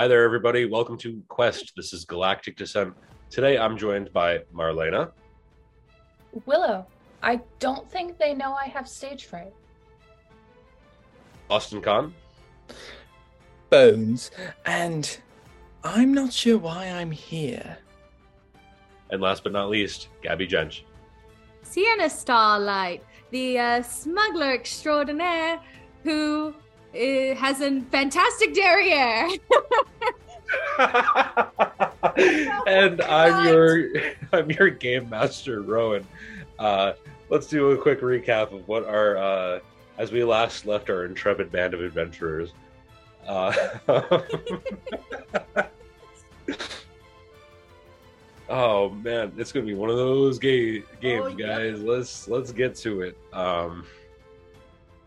Hi there, everybody. Welcome to Quest. This is Galactic Descent. Today I'm joined by Marlena, Willow, I don't think they know I have stage fright. Austin Khan, Bones, and I'm not sure why I'm here. and last but not least, Gabby Jench. Sienna Starlight, the uh, smuggler extraordinaire who uh, has a fantastic derriere. and I'm your I'm your game master, Rowan. Uh, let's do a quick recap of what our uh, as we last left our intrepid band of adventurers. Uh, oh man, it's gonna be one of those ga- games, Oh, yeah. guys. Let's let's get to it. Um,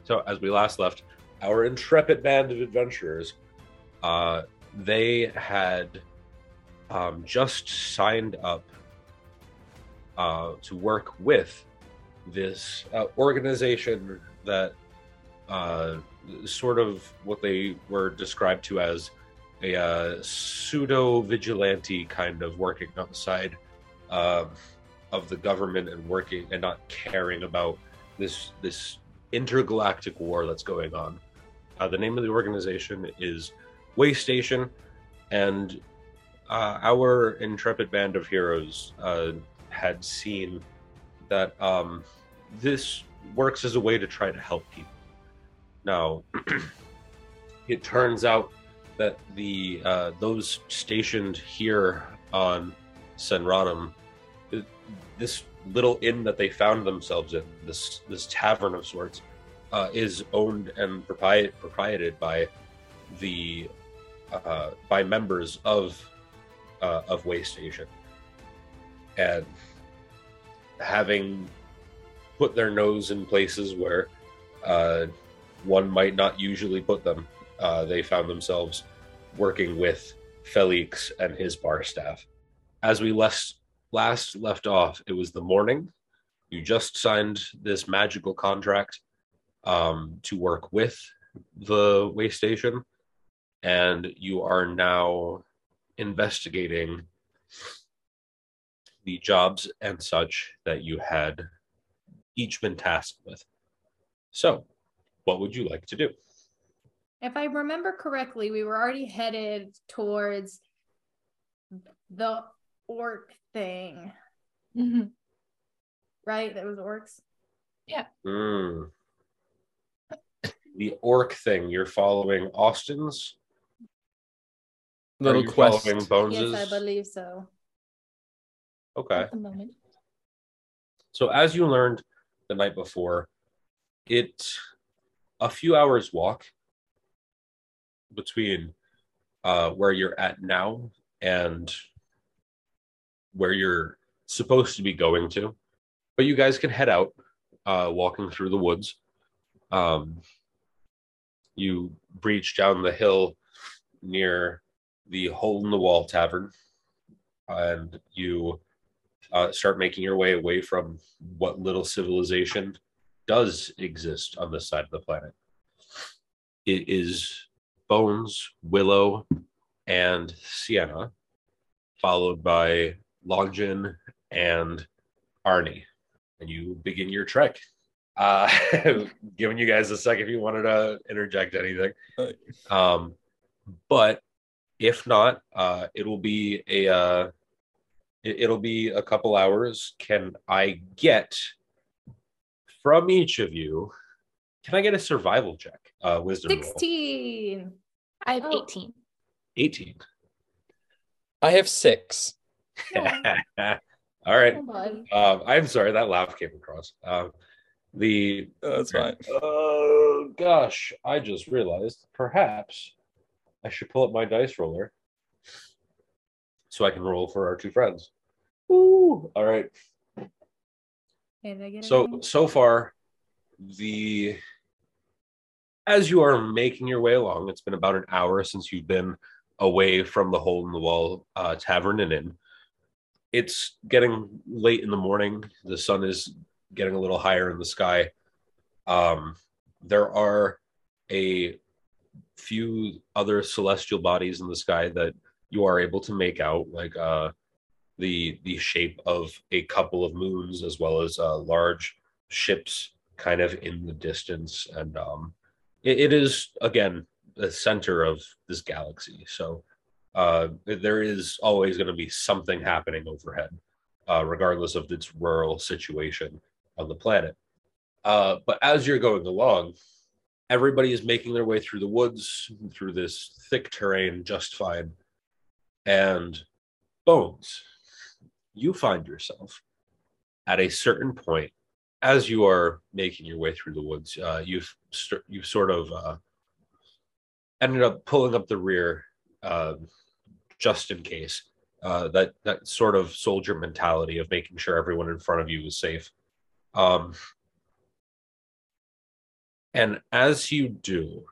so as we last left, our intrepid band of adventurers, uh, they had um, just signed up uh, to work with this uh, organization that uh, sort of what they were described to as a uh, pseudo vigilante kind of working outside um, of the government and working and not caring about this this intergalactic war that's going on. Uh, the name of the organization is Way Station, and uh, our intrepid band of heroes uh, had seen that um, this works as a way to try to help people. Now, it turns out that the uh, those stationed here on Senranum, this little inn that they found themselves in, this this tavern of sorts, uh, is owned and propri- proprieted by the uh, by members of uh, of Way Station, and having put their nose in places where uh, one might not usually put them, uh, they found themselves working with Felix and his bar staff. As we last last left off, it was the morning. You just signed this magical contract um, to work with the way station, and you are now investigating the jobs and such that you had each been tasked with. So, what would you like to do? if I remember correctly, we were already headed towards the orc thing, Mhm. right? That was orcs. Hmm. The orc thing, you're following Austin's? Are Little you quest. following Bones's? Yes, I believe so. Okay. At the moment. So as you learned the night before, it's a few hours walk between uh, where you're at now and where you're supposed to be going to. But you guys can head out, uh, walking through the woods. Um, you breach down the hill near the Hole in the Wall Tavern, and you uh, start making your way away from what little civilization does exist on this side of the planet. It is Bones, Willow, and Sienna, followed by Longin and Arnie. And you begin your trek. Uh, giving you guys a sec if you wanted to interject anything. Um, but if not, uh, it will be a uh, it- it'll be a couple hours. Can I get from each of you? Can I get a survival check? Uh, wisdom roll. 16. I have Oh. 18. eighteen. I have six. All right. Hold. Um, I'm sorry that laugh came across. Um, the Oh, that's fine. oh gosh, I just realized perhaps I should pull up my dice roller so I can roll for our two friends. Ooh, all right. Did So everything? so far, the as you are making your way along, it's been about an hour since you've been away from the hole in the wall uh, tavern and inn. It's getting late in the morning. The sun is getting a little higher in the sky. Um, there are a few other celestial bodies in the sky that you are able to make out, like uh, the the shape of a couple of moons, as well as uh, large ships kind of in the distance, and um, it, it is again the center of this galaxy. So uh, there is always going to be something happening overhead, uh, regardless of its rural situation on the planet. Uh, but as you're going along, everybody is making their way through the woods, through this thick terrain just fine. And Bones, you find yourself at a certain point as you are making your way through the woods. Uh, you've you've sort of uh, ended up pulling up the rear uh, just in case. Uh, that that sort of soldier mentality of making sure everyone in front of you is safe. Um, and as you do,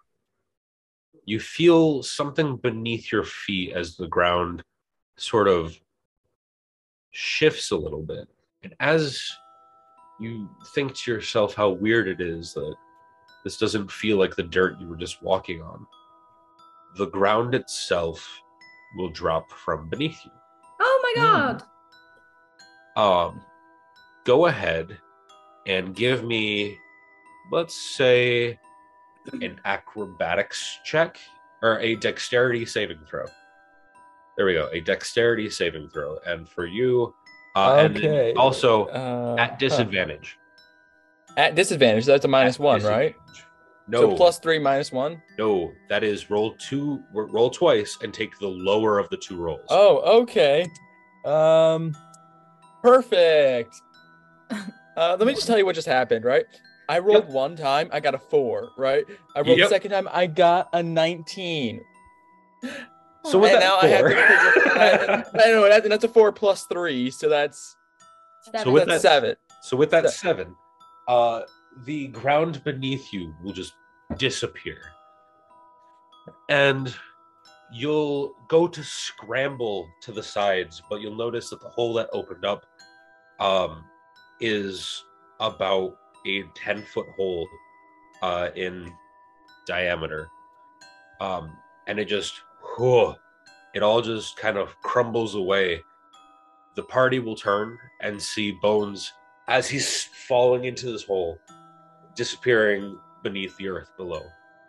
you feel something beneath your feet as the ground sort of shifts a little bit. And as you think to yourself how weird it is that this doesn't feel like the dirt you were just walking on, the ground itself will drop from beneath you. Oh my god. Um, go ahead and give me, let's say, an acrobatics check or a dexterity saving throw. There we go, a dexterity saving throw, and for you, uh, and Okay. also Uh, at huh. disadvantage. At disadvantage, that's a minus At one, right? No, So plus three, minus one. no, that is roll two, roll twice, and take the lower of the two rolls. Oh, okay. Um, perfect. Uh, let me just tell you what just happened, right? I rolled one time, I got a four, right? I rolled Yep. the second time, I got a 19. so with and that now four, I have to. I, I know that, that's a four plus three, so that's Seven. So with that's that- seven. So with that seven, uh, the ground beneath you will just disappear, and you'll go to scramble to the sides, but you'll notice that the hole that opened up, um, is about a ten foot hole, uh, in diameter, um, and it just, whew, it all just kind of crumbles away. The party will turn and see Bones as he's falling into this hole, disappearing beneath the earth below.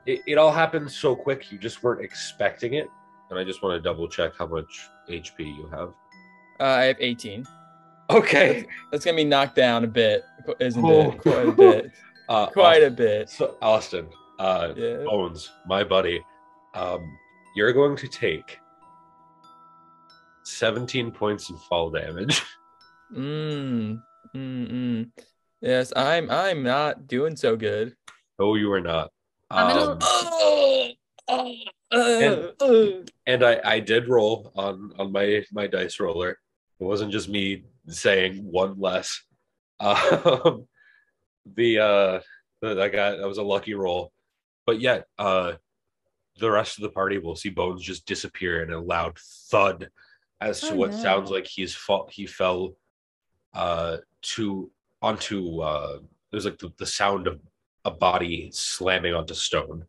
It, it all happened so quick, you just weren't expecting it. And I just want to double check how much HP you have. Uh, I have 18. Okay. That's gonna be knocked down a bit, isn't Oh. it? Quite a bit. Uh, Quite a Austin- bit. So, Austin, uh, Yeah. Bones, my buddy, um, you're going to take 17 points in fall damage. Mm. Mm. Mm. Yes, I'm. I'm not doing so good. no, you are not. Um, And- and I, I did roll on on my my dice roller. It wasn't just me saying one less. Um, the uh, that I got that was a lucky roll, but yet uh, the rest of the party will see Bones just disappear in a loud thud, as to Oh, what no. sounds like he's fall he fell uh to onto uh there's like the, the sound of a body slamming onto stone.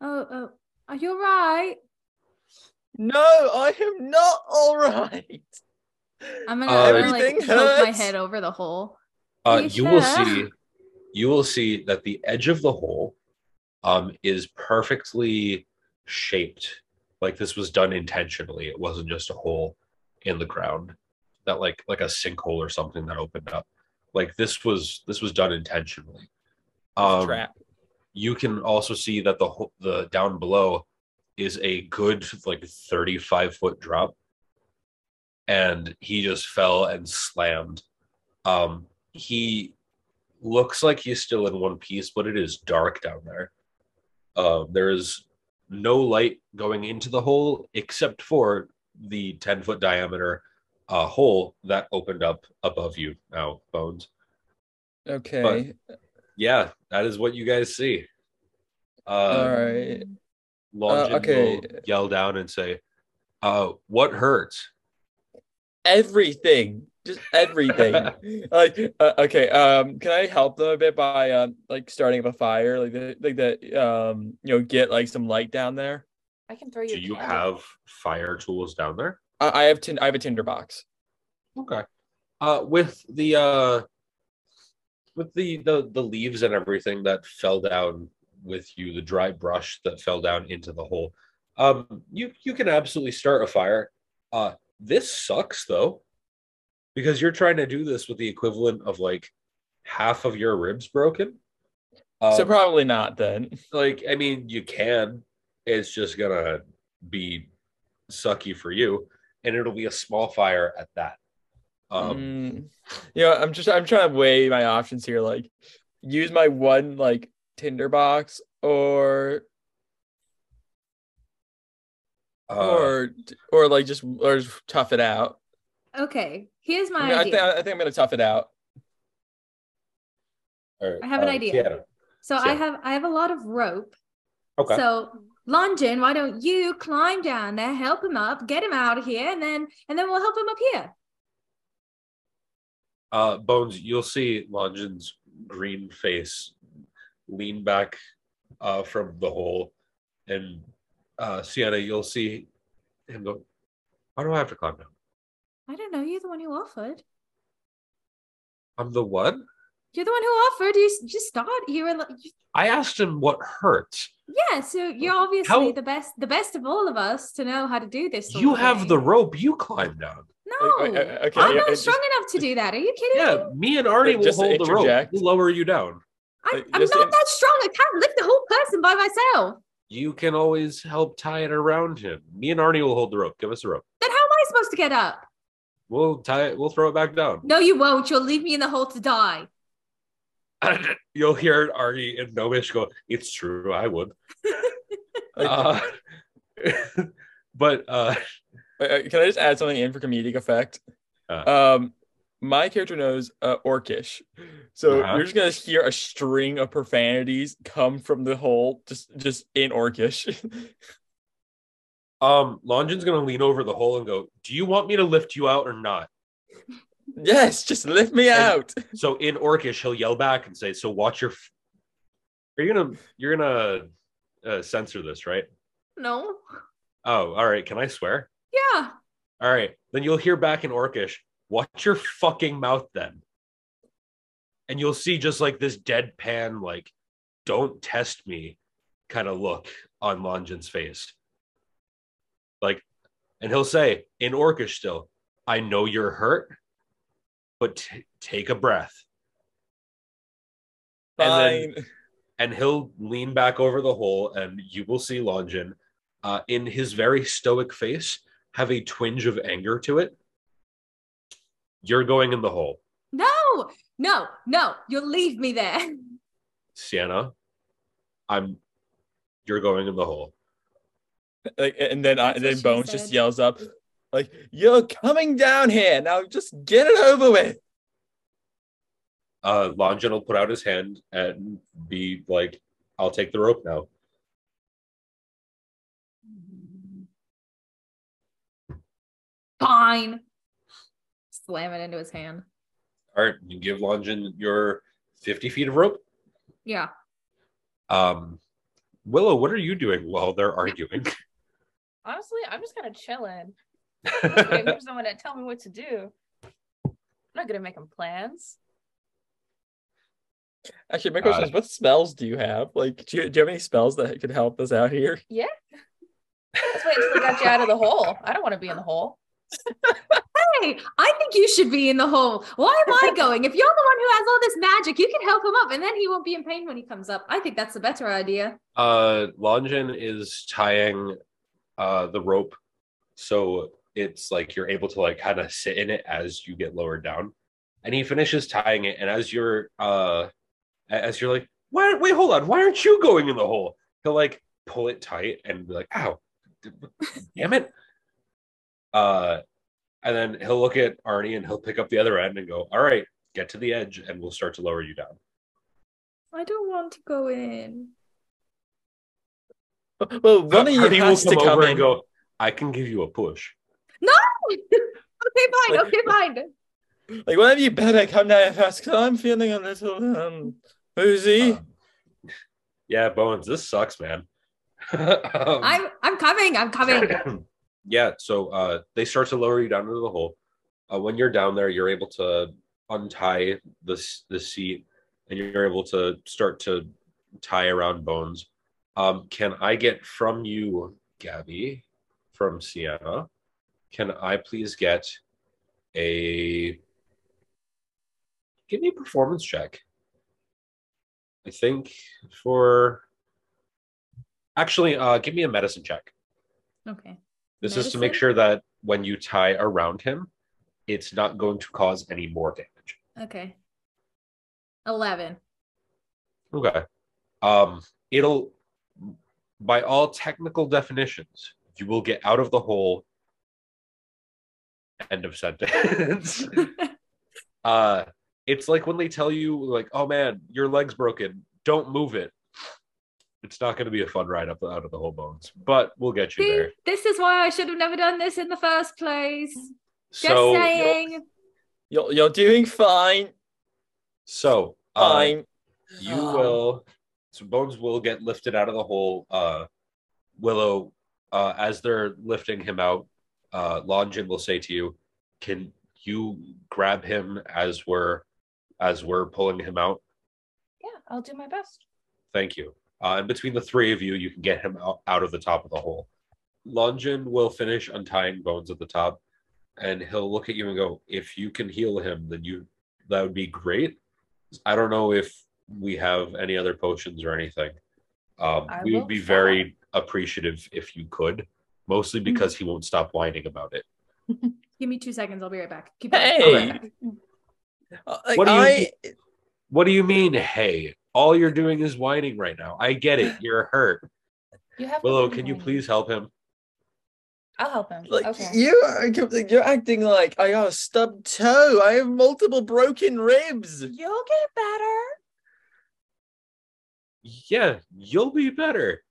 Oh, oh, are you alright? No, I am not all right. I'm gonna, Uh, I'm gonna like Everything poke my head over the hole. Uh, You you will see, you will see that the edge of the hole, um, is perfectly shaped. Like this was done intentionally. It wasn't just a hole in the ground, that like like a sinkhole or something that opened up. Like this was this was done intentionally. Um, Trap. you can also see that the the down below is a good like 35 foot drop and he just fell and slammed um he looks like he's still in one piece but it is dark down there uh, there is no light going into the hole except for the 10 foot diameter uh, hole that opened up above you now bones Okay. yeah that is what you guys see uh, all right. Longin Uh, okay. will yell down and say, uh, what hurts? Everything. just everything. like, uh, okay, um, can I help them a bit by um, like starting up a fire, like the, like that, um, you know, get like some light down there. I can throw you. Do you candle. have fire tools down there? I, I have tin- I have a tinder box. Okay. Uh, with the uh, with the the the leaves and everything that fell down with you, the dry brush that fell down into the hole, um, you you can absolutely start a fire. Uh, this sucks though, because you're trying to do this with the equivalent of like half of your ribs broken. so Um, probably not then. like I mean, you can. It's just gonna be sucky for you, and it'll be a small fire at that. Um, Mm, you know, I'm just I'm trying to weigh my options here. Like, use my one like tinder box, or uh, or or like just or just tough it out. Okay, here's my I, mean, I idea. think I think I'm gonna tough it out. all right, I have an uh, idea. Tiana. so I have I have a lot of rope. Okay. So Longin, why don't you climb down there, help him up, get him out of here, and then and then we'll help him up here. uh, Bones, you'll see Longin's green face lean back uh, from the hole, and uh, Sienna, you'll see him go. Why do I have to climb down? I don't know. You're the one who offered. I'm the one. You're the one who offered. You just start. You were like, I asked him what hurt. yeah. So you're obviously How- the best, the best of all of us to know how to do this. You have thing. the rope. You climb down. No, Wait, wait, uh, okay, I'm yeah, not it just- strong enough to do that. Are you kidding Yeah, me? me and Arnie will just to hold the rope. interject. We'll lower you down. I, I'm just not in- that strong. I can't lift the whole person by myself. You can always help tie it around him. Me and Arnie will hold the rope. Give us the rope. Then how am I supposed to get up? We'll tie it. We'll throw it back down. No, you won't. You'll leave me in the hole to die. You'll hear Arnie and Gnomish go, It's true, I would. Uh, but uh, Uh, uh, Can I just add something in for comedic effect? Uh. Um, my character knows uh, Orcish, so Uh-huh. you're just gonna hear a string of profanities come from the hole, just just in Orcish. um, Longin's gonna lean over the hole and go, Do you want me to lift you out or not? yes, just lift me And- out. So in Orcish, he'll yell back and say, So watch your. F-. Are you gonna you're gonna uh, censor this, right? No. Oh, all right. Can I swear? Yeah. All right. Then you'll hear back in Orcish, watch your fucking mouth then. And you'll see just like this deadpan, like, don't test me kind of look on Longin's face. Like, and he'll say in Orcish still, I know you're hurt, but t- take a breath. And then- Fine. and he'll lean back over the hole, and you will see Longin, uh, in his very stoic face, have a twinge of anger to it. You're going in the hole, No. No. No. You'll leave me there. Sienna. I'm. You're going in the hole. Like, and then I, That's then what she Bones just yells up, like, "You're coming down here now! Just get it over with." Uh, Longin will put out his hand and be like, "I'll take the rope now." Fine. Slam it into his hand. All right, you give Longin your 50 feet of rope. Yeah. Um, Willow, what are you doing while they're arguing? Honestly, I'm just kind of chilling. Waiting for someone to tell me what to do. I'm not gonna make them plans. Actually, my Uh, question is, what spells do you have? Like, do you, do you have any spells that could help us out here? Yeah. Let's wait until I got you out of the hole. I don't want to be in the hole. Hey, I think you should be in the hole. Why am I going? If you're the one who has all this magic, you can help him up and then he won't be in pain when he comes up. I think that's a better idea. Uh, Longin is tying uh, the rope so it's like you're able to like kind of sit in it as you get lowered down. And he finishes tying it, and as you're uh, as you're like, why? Wait, hold on. Why aren't you going in the hole? He'll like pull it tight and be like, ow, damn it. Uh, and then he'll look at Arnie and he'll pick up the other end and go, all right, get to the edge, and we'll start to lower you down. I don't want to go in. Well, one of you Arnie has to come over in. and go, I can give you a push. No! okay, fine. Like- okay, fine. Like, why have you better come down fast? Because I'm feeling a little um woozy. Um, yeah, Bones, this sucks, man. Um, I'm I'm coming. I'm coming. yeah, so uh, they start to lower you down into the hole. Uh, when you're down there, you're able to untie the s- the seat, and you're able to start to tie around Bones. Um, can I get from you, Gabby, from Sienna? Can I please get a give me a performance check? I think for actually, uh, give me a medicine check. Okay. This is to make sure that when you tie around him, it's not going to cause any more damage. Okay. Eleven. Okay. Um, it'll, by all technical definitions, you will get out of the hole. End of sentence. uh, it's like when they tell you, like, "Oh man, your leg's broken. Don't move it." It's not going to be a fun ride up out of the whole bones, but we'll get you See, there. this is why I should have never done this in the first place. Just So, saying. You're you're doing fine. so uh, Fine. you Oh. will so bones will get lifted out of the hole uh willow uh as they're lifting him out uh longin will say to you can you grab him as we're as we're pulling him out Yeah, I'll do my best. thank you uh and between the three of you you can get him out, out of the top of the hole longin will finish untying bones at the top and he'll look at you and go if you can heal him then you that would be great i don't know if we have any other potions or anything um, we would be try. very appreciative if you could mostly because he won't stop whining about it Give me two seconds. I'll be right back. Keep going. Hey. Uh, like, What do you I, what do you mean hey all you're doing is whining right now i get it you're hurt You have willow can you please help him I'll help him. like okay. you are you're acting like I got a stubbed toe. I have multiple broken ribs. You'll get better. yeah you'll be better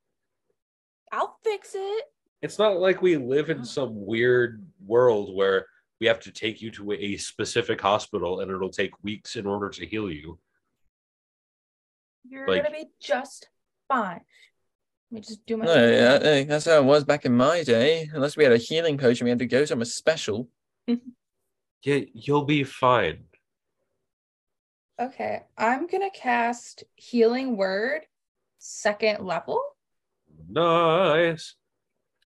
I'll fix it. it's not like we live in oh. some weird world where we have to take you to a specific hospital and it'll take weeks in order to heal you. You're Like- gonna be just fine. Let me just do my. No, yeah, hey, that's how it was back in my day. Unless we had a healing potion, we had to go somewhere special. Yeah, you'll be fine. Okay, I'm gonna cast Healing Word, second level. Nice.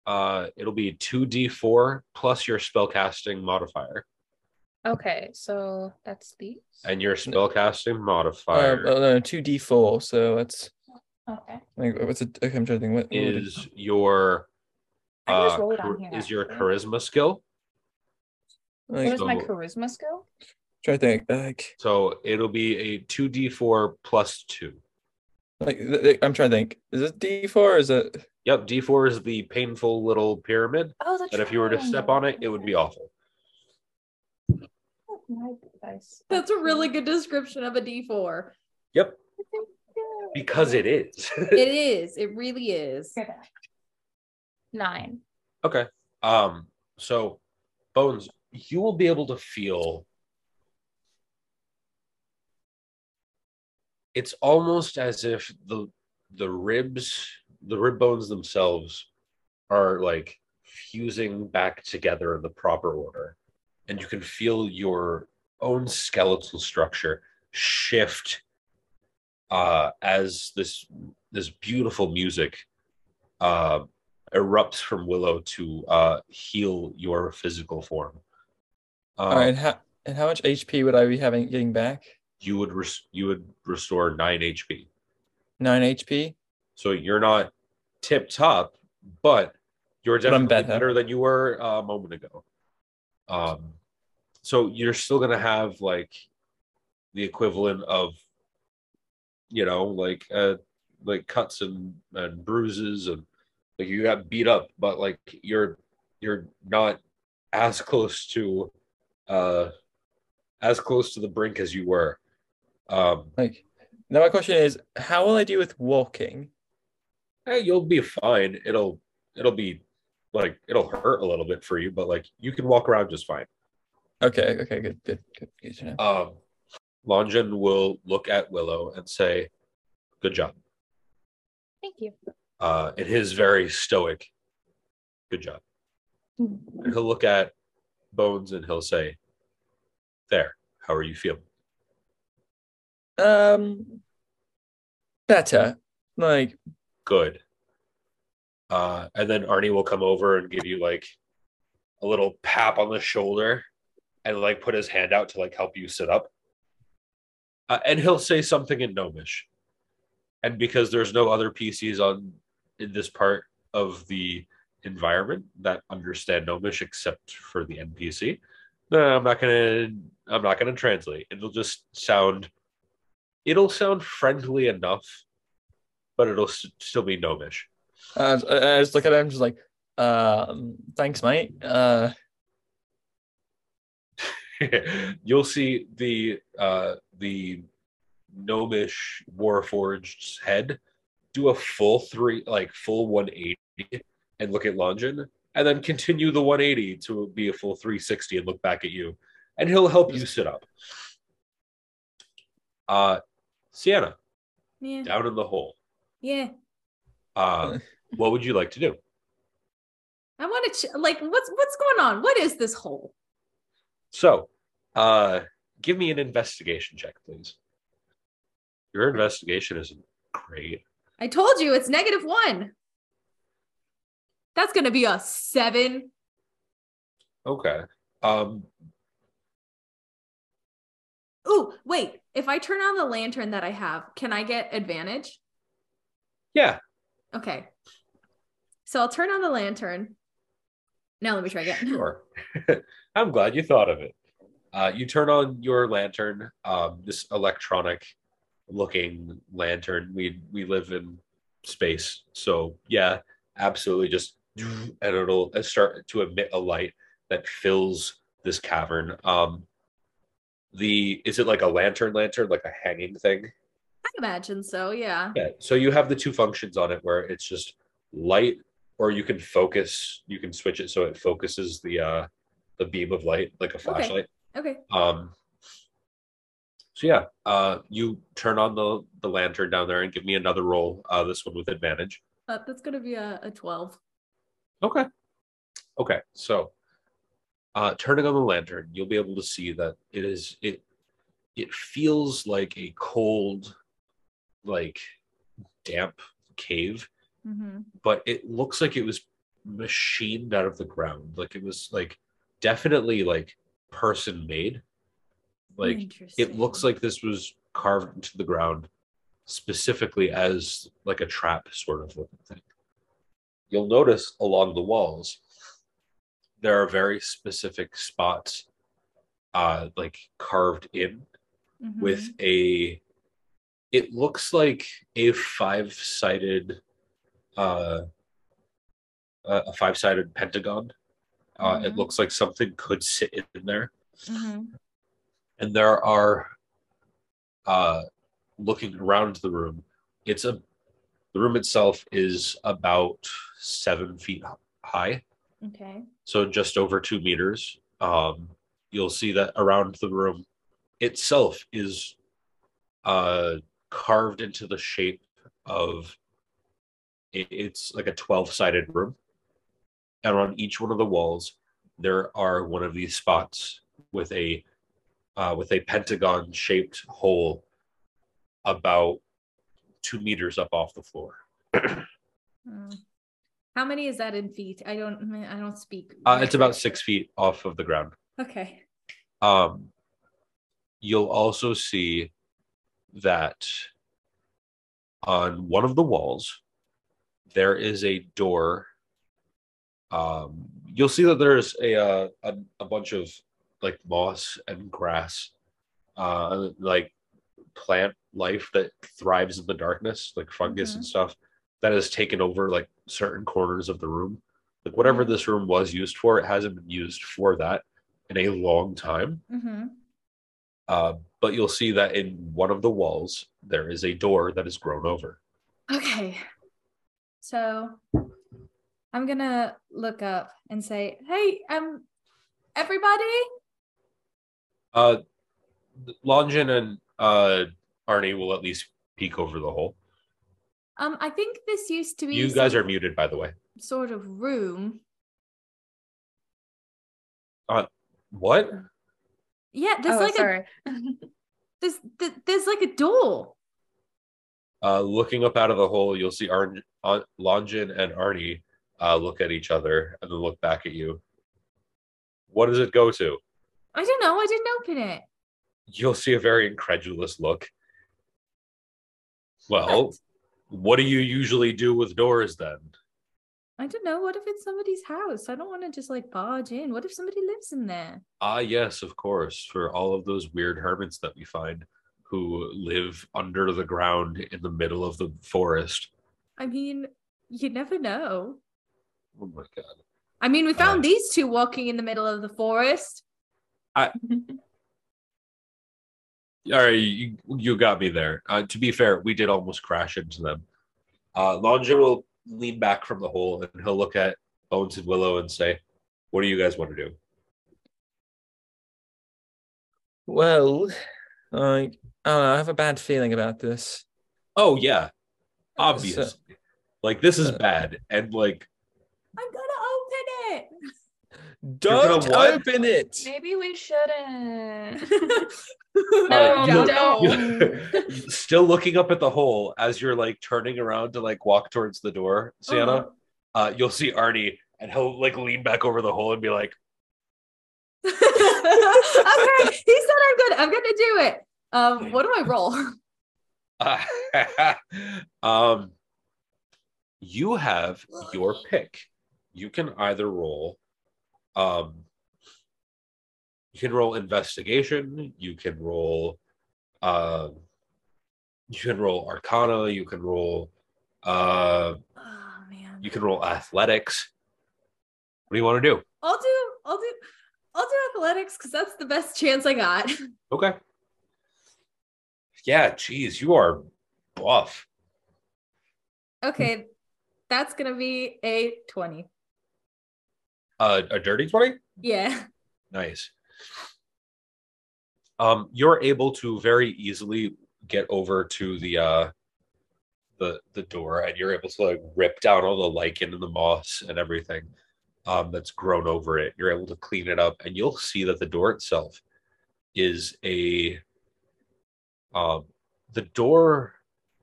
Uh, it'll be two d four plus your spellcasting modifier, Okay, so that's these. and your spellcasting Uh, modifier oh, no, two d four. So that's Okay. like, what's it? Okay, I'm trying to think. What, what would it- is your I can just uh, roll it on char- here, is your actually. charisma skill. like, What is my So- charisma skill? try to think. Like, So it'll be a two d four plus two. like th- th- I'm trying to think. Is it d four? Is it? Yep, d four is the painful little pyramid. Oh, the That if you were to step on it, it would be awful. My device. That's a really good description of a D4. Yep, because it is. It is. It really is. Nine. Okay. Um, so Bones, you will be able to feel it's almost as if the the ribs, the rib bones themselves are like fusing back together in the proper order. And you can feel your own skeletal structure shift uh as this this beautiful music uh erupts from Willow to uh, heal your physical form. Uh, All right, and how and how much HP would I be having getting back? You would res- you would restore nine HP. Nine HP. So you're not tip top, but you're But definitely better. better than you were uh, a moment ago. Um, so you're still gonna have like the equivalent of, you know, like uh, like cuts and and bruises and like you got beat up, but like you're you're not as close to uh as close to the brink as you were. Um, Like now, my question is, how will I do with walking? hey, you'll be fine. It'll it'll be like it'll hurt a little bit for you, but like you can walk around just fine. Okay, okay, good, good, good. good to know. Um, Longin will look at Willow and say, "Good job." Thank you. Uh, in his very stoic, "Good job." And he'll look at Bones and he'll say, "There, how are you feeling?" Um, better. Like, Good. Uh, and then Arnie will come over and give you like a little pap on the shoulder and like put his hand out to like help you sit up. Uh, and he'll say something in Gnomish. And because there's no other PCs on in this part of the environment that understand Gnomish except for the NPC, no, I'm not gonna I'm not gonna translate. It'll just sound it'll sound friendly enough, but it'll s- still be Gnomish. I, I just look at him, just like, um, thanks, mate. Uh, You'll see the uh the gnomish warforged's head do a full three like full 180 and look at Longin and then continue the 180 to be a full 360 and look back at you and he'll help you sit up. Uh Sienna, Yeah. down in the hole. Yeah. Uh what would you like to do? I want to ch- like what's what's going on? What is this hole? So, uh give me an investigation check, please. Your investigation isn't great. I told you it's negative one. That's gonna be a seven. Okay. Um Oh wait. If I turn on the lantern that I have, can I get advantage? yeah, Okay. So I'll turn on the lantern. Now let me try again. sure. I'm glad you thought of it. Uh you turn on your lantern, um this electronic looking lantern. We we live in space. So, yeah, absolutely just and it'll start to emit a light that fills this cavern. Um the is it like a lantern lantern like a hanging thing? I imagine so, yeah. Yeah. So you have the two functions on it where it's just light, or you can focus. You can switch it so it focuses the uh the beam of light like a flashlight. Okay. Um. So yeah, uh, you turn on the the lantern down there and give me another roll. Uh, this one with advantage. Uh, that's gonna be a, a 12. Okay. Okay. So, uh, turning on the lantern, you'll be able to see that it is it. It feels like a cold, like damp cave Mm-hmm. but it looks like it was machined out of the ground. Like it was like definitely like person made. Like it looks like this was carved into the ground specifically as like a trap sort of looking thing. You'll notice along the walls there are very specific spots uh like carved in Mm-hmm. with a it looks like a five-sided uh a a five-sided pentagon uh it Mhm. looks like something could sit in there Mhm. and there are uh looking around the room it's a the room itself is about seven feet high Okay. so just over two meters. Um, you'll see that around the room itself is uh, carved into the shape of it's like a 12 sided room. And on each one of the walls, there are one of these spots with a uh, with a pentagon shaped hole about two meters up off the floor. Mm. How many is that in feet? I don't I don't speak. Uh, it's about six feet off of the ground. Okay. Um, you'll also see that on one of the walls there is a door. Um, you'll see that there's a, uh, a a bunch of like moss and grass, uh, like plant life that thrives in the darkness, like fungus and stuff, that has taken over like certain corners of the room. Like whatever Mhm. this room was used for, it hasn't been used for that in a long time. Mm-hmm. Uh, but you'll see that in one of the walls there is a door that is grown over. Okay. So I'm gonna look up and say, "Hey, um, everybody, Uh, Longin and uh, Arnie will at least peek over the hole. Um, I think this used to be You guys are muted, by the way. sort of room. Uh, what? Yeah, there's oh, like a sorry. there's there's like a door. Uh, looking up out of the hole, you'll see Arn- uh, Longin and Arnie uh, look at each other and then look back at you. What does it go to? I don't know. I didn't open it. You'll see a very incredulous look. Well, What? what do you usually do with doors then? I don't know. What if it's somebody's house? I don't want to just like barge in. What if somebody lives in there? Ah, yes, of course, for all of those weird hermits that we find who live under the ground in the middle of the forest. I mean, you never know. Oh my god. I mean, we found Uh, these two walking in the middle of the forest. I. All right, you, you got me there. Uh, to be fair, we did almost crash into them. Uh, Longin will lean back from the hole and he'll look at Bones and Willow and say, What do you guys want to do? Well, I, I don't know. I have a bad feeling about this. Oh, yeah, obviously. like, this is Uh, bad. And, like, I'm gonna open it. Don't open it. Maybe we shouldn't. Uh, no, you- don't. still looking up at the hole as you're like turning around to like walk towards the door, Sienna, Uh-huh. uh, you'll see Arnie and he'll like lean back over the hole and be like, okay, he said I'm good. I'm gonna do it. Um, what do I roll? uh, um, you have your pick. You can either roll, um, you can roll investigation, you can roll, um, you can roll arcana, you can roll, uh, Oh man. you can roll athletics. What do you want to do? I'll do. I'll do. I'll do athletics because that's the best chance I got. Okay. Yeah, geez, you are buff. Okay, that's gonna be a twenty. Uh, a dirty 20? Yeah. Nice. Um, you're able to very easily get over to the uh the the door and you're able to like rip down all the lichen and the moss and everything um that's grown over it. You're able to clean it up and you'll see that the door itself is a um the door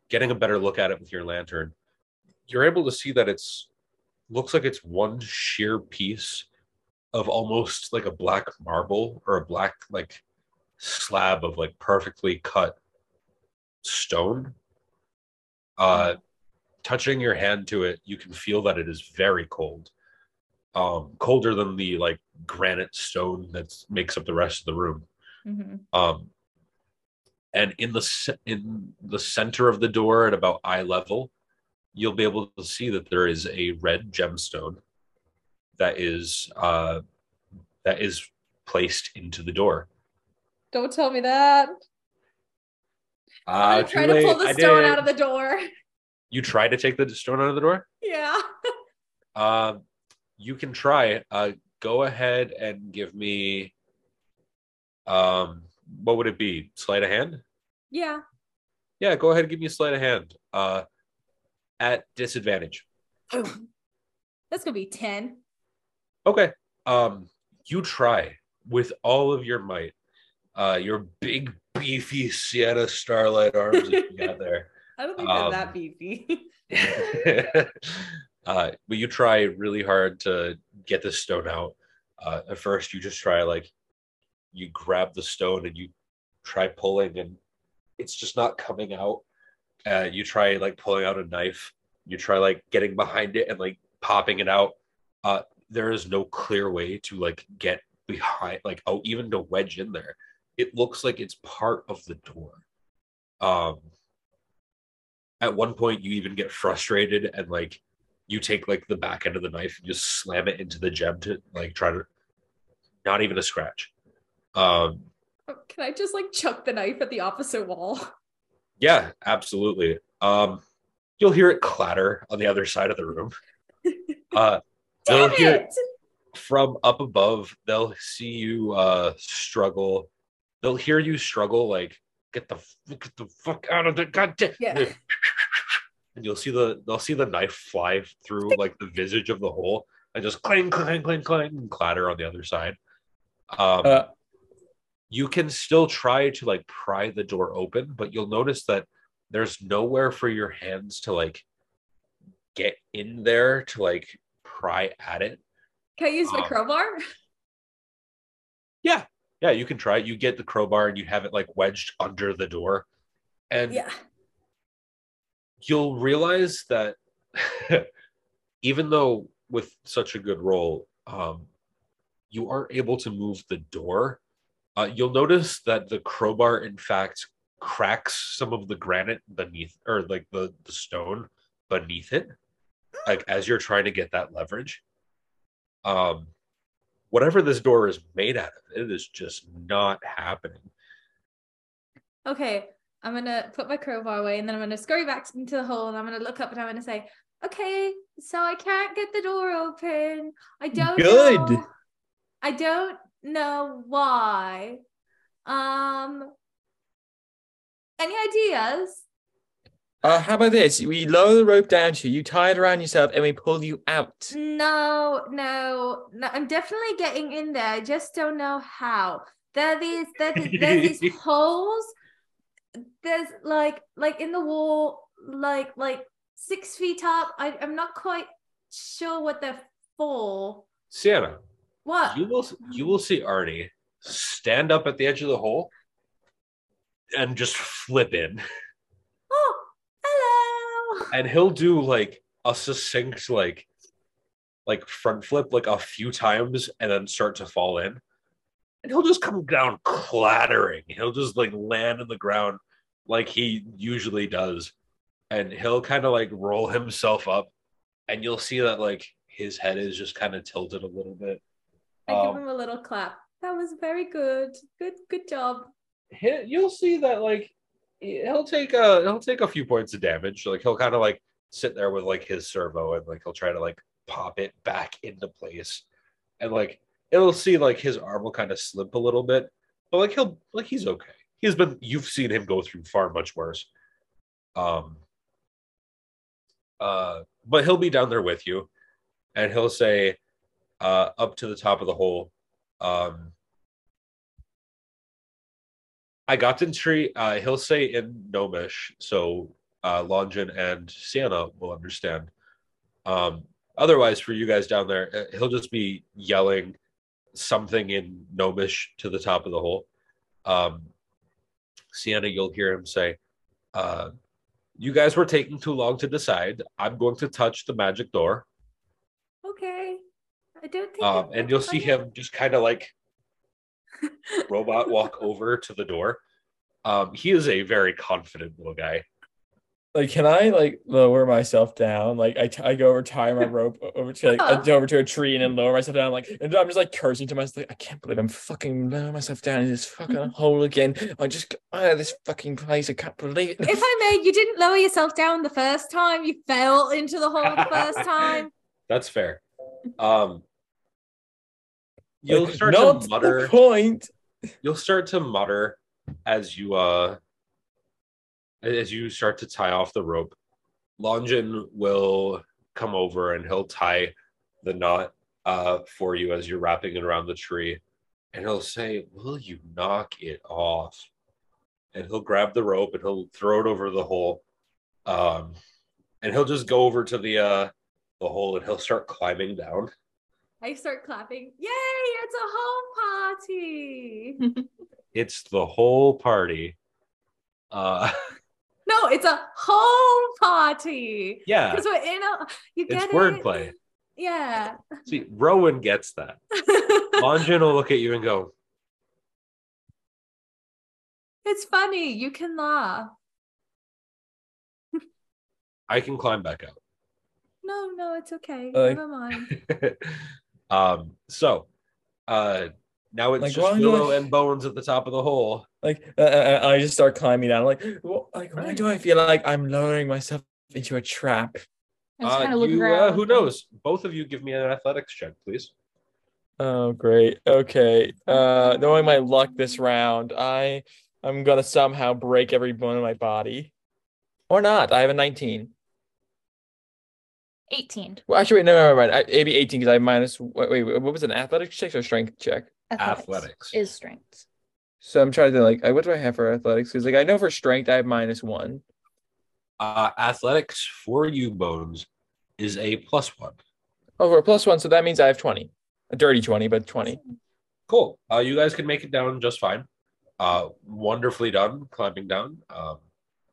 getting a better look at it with your lantern. You're able to see that it's looks like it's one sheer piece of almost like a black marble or a black like slab of like perfectly cut stone. Uh touching your hand to it you can feel that it is very cold um colder than the like granite stone that makes up the rest of the room. Mhm. um and in the in the center of the door at about eye level you'll be able to see that there is a red gemstone that is uh that is placed into the door Don't tell me that. uh I'm trying to pull the stone out of the door. you try to take the stone out of the door Yeah. um you can try uh go ahead and give me um what would it be sleight of hand Yeah. yeah go ahead and give me a sleight of hand uh at disadvantage That's gonna be ten. Okay. Um, you try with all of your might. Uh, your big beefy Sienna Starlight arms that you got there. I don't think Um, they're that beefy. uh, but you try really hard to get the stone out. Uh, at first, you just try like you grab the stone and you try pulling, and it's just not coming out. Uh, you try like pulling out a knife. You try like getting behind it and like popping it out. Uh, there is no clear way to like get behind, like oh, even to wedge in there. It looks like it's part of the door. Um, at one point you even get frustrated and like you take like the back end of the knife and just slam it into the gem to like try to not even a scratch um Can I just like chuck the knife at the opposite wall? yeah absolutely um you'll hear it clatter on the other side of the room uh Damn They'll hear- it! from up above they'll see you uh struggle they'll hear you struggle, like get the get the fuck out of the goddamn. Yeah. And you'll see the they'll see the knife fly through like the visage of the hole and just clang clang clang clang and clatter on the other side. Um, Uh, you can still try to like pry the door open, but you'll notice that there's nowhere for your hands to like get in there to like pry at it. Can I use my Um, crowbar? Yeah, yeah, you can try it. You get the crowbar and you have it like wedged under the door, and Yeah. you'll realize that even though with such a good roll, um, you aren't able to move the door. Uh, you'll notice that the crowbar, in fact, cracks some of the granite beneath, or like the the stone beneath it, like as you're trying to get that leverage. Um, whatever this door is made out of, it is just not happening. Okay, I'm gonna put my crowbar away and then I'm gonna scurry back into the hole and I'm gonna look up and I'm gonna say, okay, so I can't get the door open. I don't Good. know. I don't know why. Um any ideas? uh, how about this? We lower the rope down to you, you tie it around yourself, and we pull you out. No, no, no. I'm definitely getting in there. I just don't know how. There are these there, there's these holes. There's like like in the wall, like like six feet up. I, I'm not quite sure what they're for. Sienna, What? you will you will see Arnie stand up at the edge of the hole and just flip in. Oh, hello. and he'll do like a succinct like like front flip like a few times and then start to fall in and he'll just come down clattering he'll just like land in the ground like he usually does and he'll kind of like roll himself up and you'll see that like his head is just kind of tilted a little bit I give Um, him a little clap. That was very good. Good, good job. he- you'll see that like he'll take a he'll take a few points of damage like he'll kind of like sit there with like his servo and like he'll try to like pop it back into place and like it'll see like his arm will kind of slip a little bit but like he'll like he's okay he's been you've seen him go through far much worse um uh but he'll be down there with you and he'll say uh up to the top of the hole um I got in tree. Uh, he'll say in Gnomish, so uh, Longin and Sienna will understand. Um, otherwise, for you guys down there, uh, he'll just be yelling something in Gnomish to the top of the hole. Um, Sienna, you'll hear him say, uh, "You guys were taking too long to decide. I'm going to touch the magic door." Okay. I don't think. Um, and you'll see him just kind of like robot walk over to the door. Um, he is a very confident little guy. Like, can I like lower myself down? Like, I, t- I go over, tie my rope over to like uh, over to a tree, and then lower myself down. Like, and I'm just like cursing to myself. Like, I can't believe I'm fucking lowering myself down in this fucking hole again. I just got out of this fucking place. I can't believe it. If I may, you didn't lower yourself down the first time. You fell into the hole the first time. That's fair. Um, you'll start not to mutter. point. You'll start to mutter as you uh as you start to tie off the rope. Longin will come over and he'll tie the knot uh for you as you're wrapping it around the tree, and he'll say, "Will you knock it off?" And he'll grab the rope and he'll throw it over the hole, um, and he'll just go over to the uh the hole and he'll start climbing down. I start clapping. Yay! It's a home party. It's the whole party. Uh, no, it's a home party. yeah, Because we're in a. You it's get it? wordplay. Yeah. See, Rowan gets that. Longin will look at you and go, it's funny. You can laugh. "I can climb back out." No, no, it's okay. Like- Never mind. um, so uh, now it's Like, just why do I- Willow and Bones at the top of the hole. Like, uh, uh, I just start climbing down. Like, wh- like, why do I feel like I'm lowering myself into a trap? Uh, kind of look you, uh, who knows? Both of you give me an athletics check, please. Oh, great. Okay. Uh, knowing my luck this round, I I'm gonna somehow break every bone in my body, or not. I have a 19. 18. Well, actually, wait, no, no, no, no. Maybe 18 because I minus. Wait, wait, what was it? An athletics check or strength check? Athletics. is strength. So I'm trying to think, like, what do I have for athletics? Because like I know for strength I have minus one. Uh, athletics for you, Bones, is a plus one. Oh, for a plus one, so that means I have 20. A dirty 20, but 20. Cool. Uh, you guys can make it down just fine. Uh, wonderfully done climbing down. Um,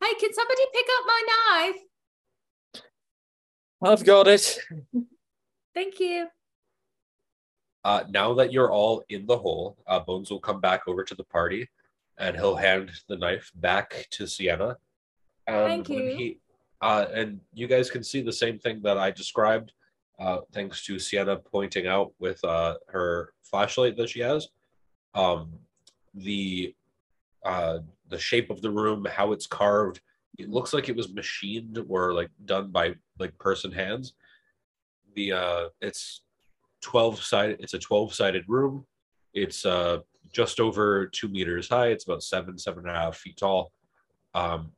Hey, can somebody pick up my knife? I've got it. Thank you. uh, now that you're all in the hole, uh, Bones will come back over to the party, and he'll hand the knife back to Sienna. And Thank you. He, uh, and you guys can see the same thing that I described, uh, thanks to Sienna pointing out with uh, her flashlight that she has. Um, the uh, the shape of the room, how it's carved, it looks like it was machined or like done by like person hands. The uh, it's 12 sided it's a 12 sided room. It's uh just over two meters high. It's about seven seven and a half feet tall. Um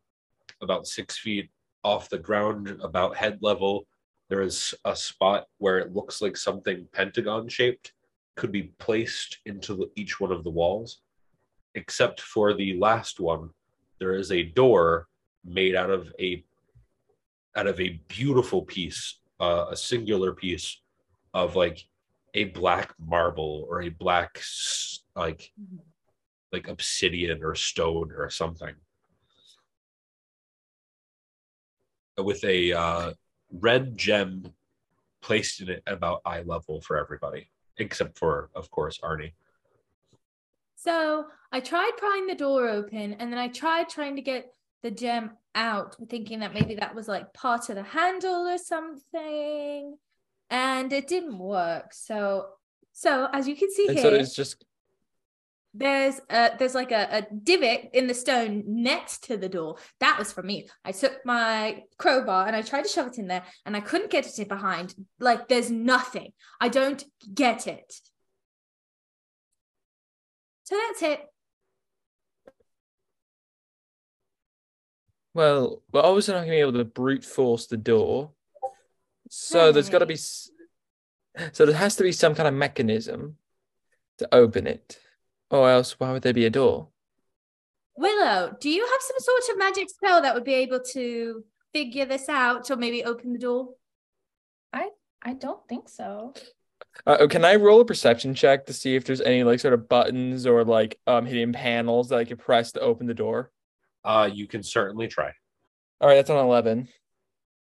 about six feet off the ground about head level. There is a spot where it looks like something pentagon shaped could be placed into the, each one of the walls. Except for the last one there is a door made out of a out of a beautiful piece uh, a singular piece of like a black marble or a black like like obsidian or stone or something. With a uh, red gem placed in it at about eye level for everybody except for of course arnie. So I tried prying the door open and then I tried trying to get the gem out, thinking that maybe that was like part of the handle or something. And it didn't work. So so as you can see And here, so it's just there's a there's like a, a divot in the stone next to the door. That was for me. I took my crowbar and I tried to shove it in there and I couldn't get it in behind. Like there's nothing. I don't get it. So that's it. Well, we're obviously not gonna be able to brute force the door. So there's got to be, so there has to be some kind of mechanism to open it, or else why would there be a door? Willow, do you have some sort of magic spell that would be able to figure this out or maybe open the door? I I don't think so. Uh, can I roll a perception check to see if there's any like sort of buttons or like um hidden panels that I could press to open the door? Uh you can certainly try All right, that's on eleven.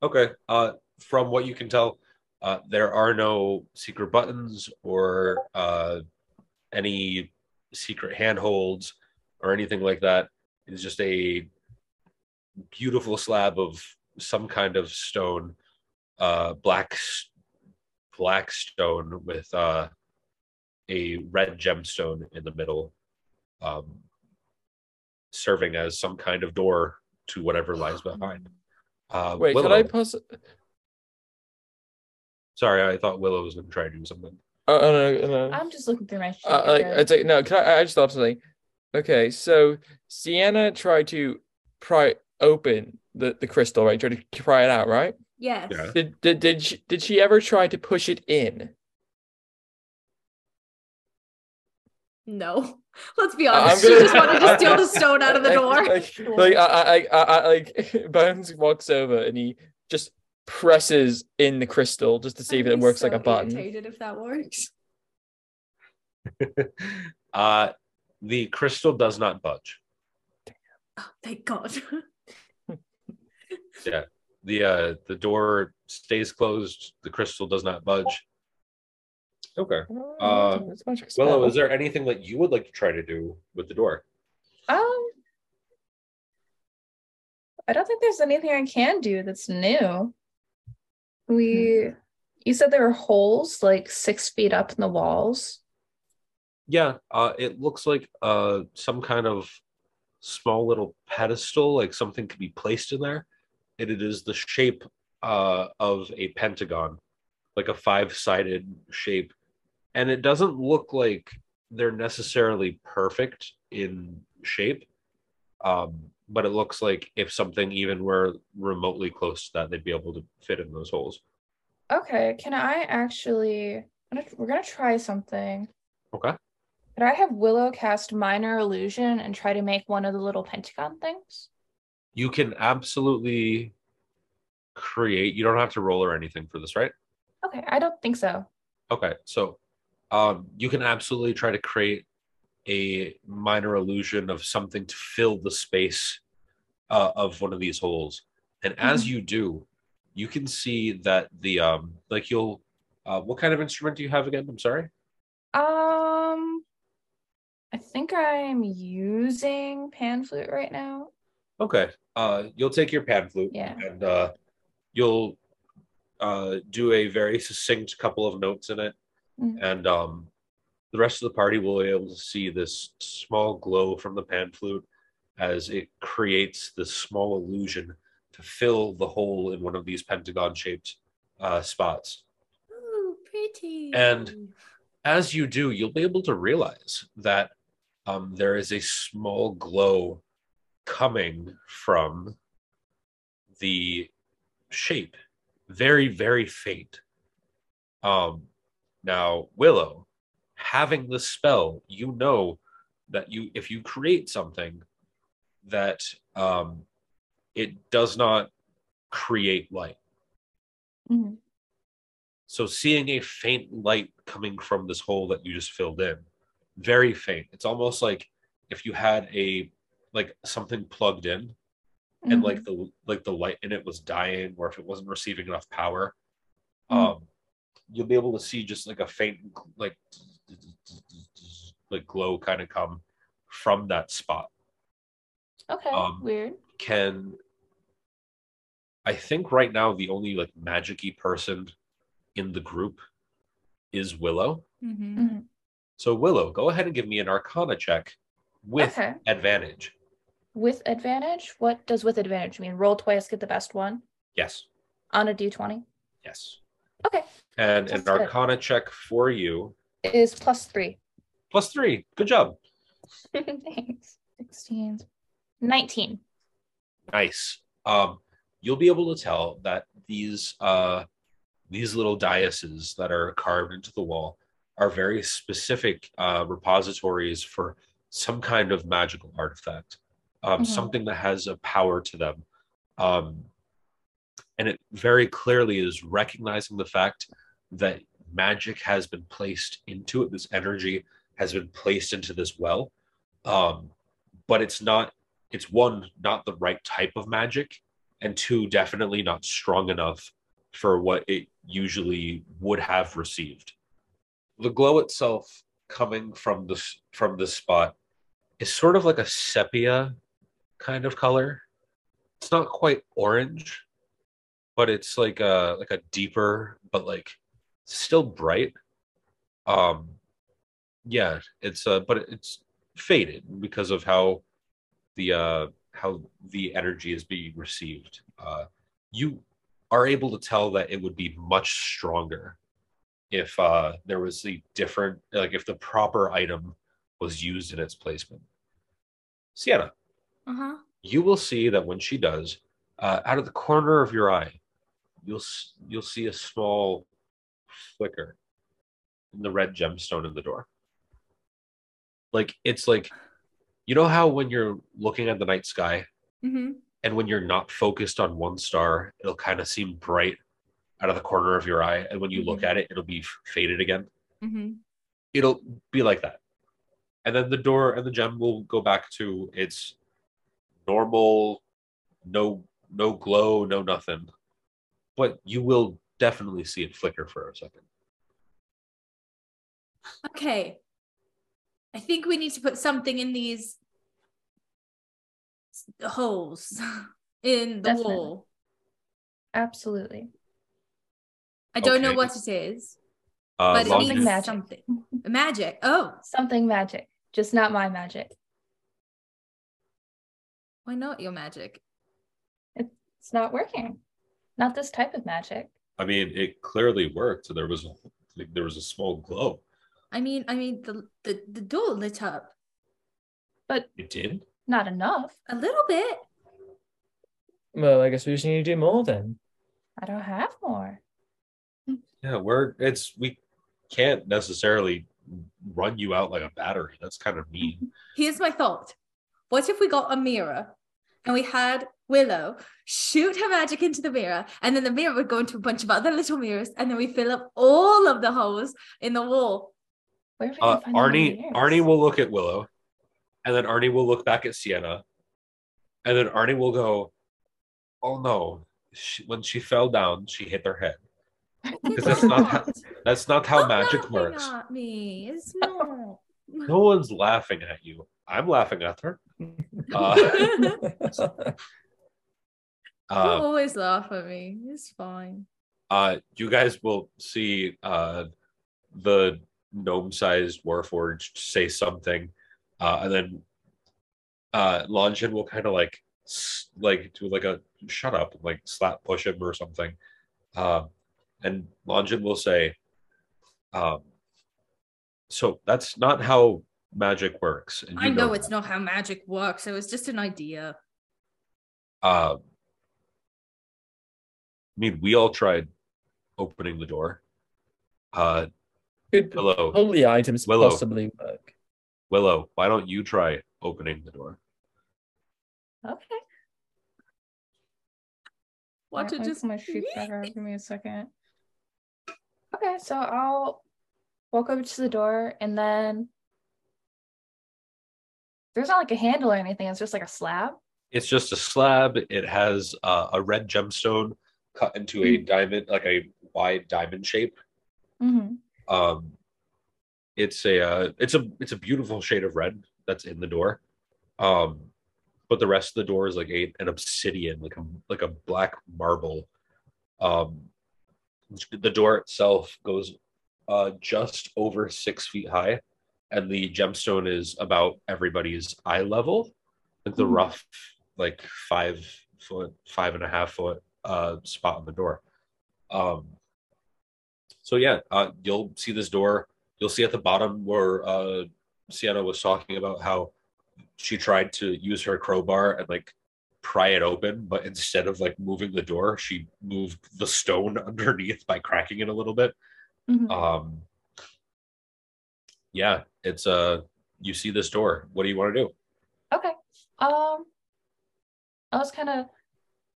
Okay. Uh, from what you can tell, uh, there are no secret buttons or uh, any secret handholds or anything like that. It's just a beautiful slab of some kind of stone, uh, black, black stone with uh, a red gemstone in the middle, um, serving as some kind of door to whatever lies behind. Uh, Wait, could Willow- I pos- Sorry, I thought Willow was going to try to do something. Oh, oh, no, no. I'm just looking through my sheet. Uh, like, again. it's no. Can I? I just thought of something. Okay, so Sienna tried to pry open the the crystal, right? Tried to pry it out, right? Yes. Yeah. Did did did she, did she ever try to push it in? No. Let's be honest. I'm She just wanted to steal the stone out of the door. Like, like, I, I, I, I, like Bones walks over and he just presses in the crystal just to see if I'd it be works like a button. irritated if that works. Uh, the crystal does not budge. Oh, thank God. Yeah, the uh, the door stays closed. The crystal does not budge. Okay. Uh, Willow, is there anything that you would like to try to do with the door? Um, I don't think there's anything I can do that's new. We, you said there were holes like six feet up in the walls. Yeah, uh, it looks like uh, some kind of small little pedestal, like something could be placed in there. And it is the shape uh, of a pentagon, like a five sided shape. And it doesn't look like they're necessarily perfect in shape. Um, but it looks like if something even were remotely close to that, they'd be able to fit in those holes. Okay, can I actually? We're gonna try something. Okay. Could I have Willow cast Minor Illusion and try to make one of the little pentagon things? You can absolutely create. You don't have to roll or anything for this, right? Okay, I don't think so. Okay, so um, you can absolutely try to create a minor illusion of something to fill the space uh, of one of these holes, and as you do, you can see that the um, like you'll. Uh, what kind of instrument do you have again? I'm sorry. Um, I think I'm using pan flute right now. Okay. Uh, you'll take your pan flute Yeah. and uh, you'll uh, do a very succinct couple of notes in it, Mm. and um, the rest of the party will be able to see this small glow from the pan flute as it creates this small illusion to fill the hole in one of these pentagon-shaped uh, spots. Ooh, pretty. And- As you do, you'll be able to realize that um, there is a small glow coming from the shape, very, very faint. Um, now, Willow, having the spell, you know that you, if you create something, that um, it does not create light. Mhm. So seeing a faint light coming from this hole that you just filled in, very faint. It's almost like if you had a like something plugged in and Mhm. like the like the light in it was dying or if it wasn't receiving enough power, Mhm. um you'll be able to see just like a faint like like glow kind of come from that spot. okay, um, weird. Can I think right now the only like magicy person in the group is Willow. Mhm. Mhm. So Willow, go ahead and give me an Arcana check with Okay. advantage. With advantage? What does with advantage mean? Roll twice, get the best one Yes, on a d20. yes. Okay, And That's an good. Arcana check for you is three. plus three. Good job. Thanks. 16. 19. Nice. Um, you'll be able to tell that these uh, these little dioceses that are carved into the wall are very specific uh, repositories for some kind of magical artifact, um, Mhm. something that has a power to them. Um, and it very clearly is recognizing the fact that magic has been placed into it. This energy has been placed into this well, um, but it's not it's one not the right type of magic and two definitely not strong enough for what it usually would have received. The glow itself coming from this from this spot is sort of like a sepia kind of color. It's not quite orange but it's like a like a deeper but like still bright. Um yeah it's uh but it's faded because of how the uh how the energy is being received. Uh you are able to tell that it would be much stronger if uh there was the different like if the proper item was used in its placement. Sienna Uh-huh. you will see that when she does uh out of the corner of your eye you'll you'll see a small flicker in the red gemstone in the door like it's like you know how when you're looking at the night sky Mm-hmm. and when you're not focused on one star it'll kind of seem bright out of the corner of your eye and when you look Mhm. at it it'll be faded again Mm-hmm. it'll be like that and then the door and the gem will go back to its normal no no glow no nothing but you will definitely see it flicker for a second Okay. I think we need to put something in these holes in the Definitely. wall. Absolutely. I don't know what it is, uh, but it long- Something needs magic. something. Magic. Oh, Something magic, just not my magic. why not your magic? It's not working. Not this type of magic. i mean it clearly worked there was a, there was a small glow I mean, I mean, the the, the door lit up But It did. Not enough. a little bit. Well, I guess we just need to do more then. I don't have more. Yeah, we're it's we can't necessarily run you out like a battery. That's kind of mean. Here's my thought. What if we got a mirror and we had Willow shoot her magic into the mirror, and then the mirror would go into a bunch of other little mirrors, and then we fill up all of the holes in the wall. Where Uh, gonna find all the Arnie? Arnie will look at Willow, and then Arnie will look back at Sienna, and then Arnie will go, "Oh no!" She, when she fell down, she hit her head. Because that's not how, that's not how Stop magic works. At me. It's not. No one's laughing at you. I'm laughing at her. Uh, you uh, always laugh at me. It's fine. uh, you guys will see uh, the gnome-sized warforged say something, uh, and then uh, Longin will kind of like like do like a shut up, and like slap push him or something, um, and Longin will say, um, "So that's not how magic works." And I you know it's not how magic works. It was just an idea. Um, I mean, we all tried opening the door. Uh, Could Willow, holy items Willow. possibly work? Willow, why don't you try opening the door? Okay. What Alright, to just pull my sheet back out. Give me a second. Okay, so I'll walk over to the door and then there's not like a handle or anything, it's just like a slab. It's just a slab. It has uh, a red gemstone cut into a diamond, like a wide diamond shape. Mm-hmm. Um, it's a uh, it's a it's a beautiful shade of red that's in the door. Um, but the rest of the door is like a, an obsidian, like a like a black marble. Um, the door itself goes uh, just over six feet high, and the gemstone is about everybody's eye level, like the Mhm. rough like five foot, five and a half foot uh, spot on the door. Um, so yeah, uh, you'll see this door. You'll see at the bottom where uh, Sienna was talking about how she tried to use her crowbar and like pry it open, but instead of like moving the door, she moved the stone underneath by cracking it a little bit. Mhm. Um, yeah, it's uh, you see this door. What do you want to do? Okay. Um I was kind of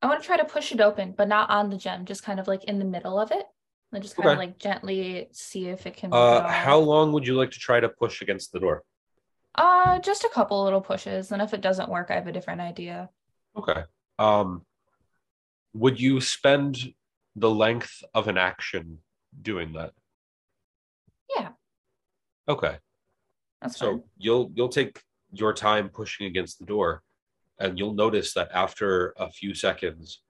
I want to try to push it open, but not on the gem, just kind of like in the middle of it. And just kind of like gently see if it can Uh, how long would you like to try to push against the door? Uh just a couple little pushes. And if it doesn't work, I have a different idea. Okay. Um, would you spend the length of an action doing that? Okay. That's So fine. you'll you'll take your time pushing against the door, and you'll notice that after a few seconds,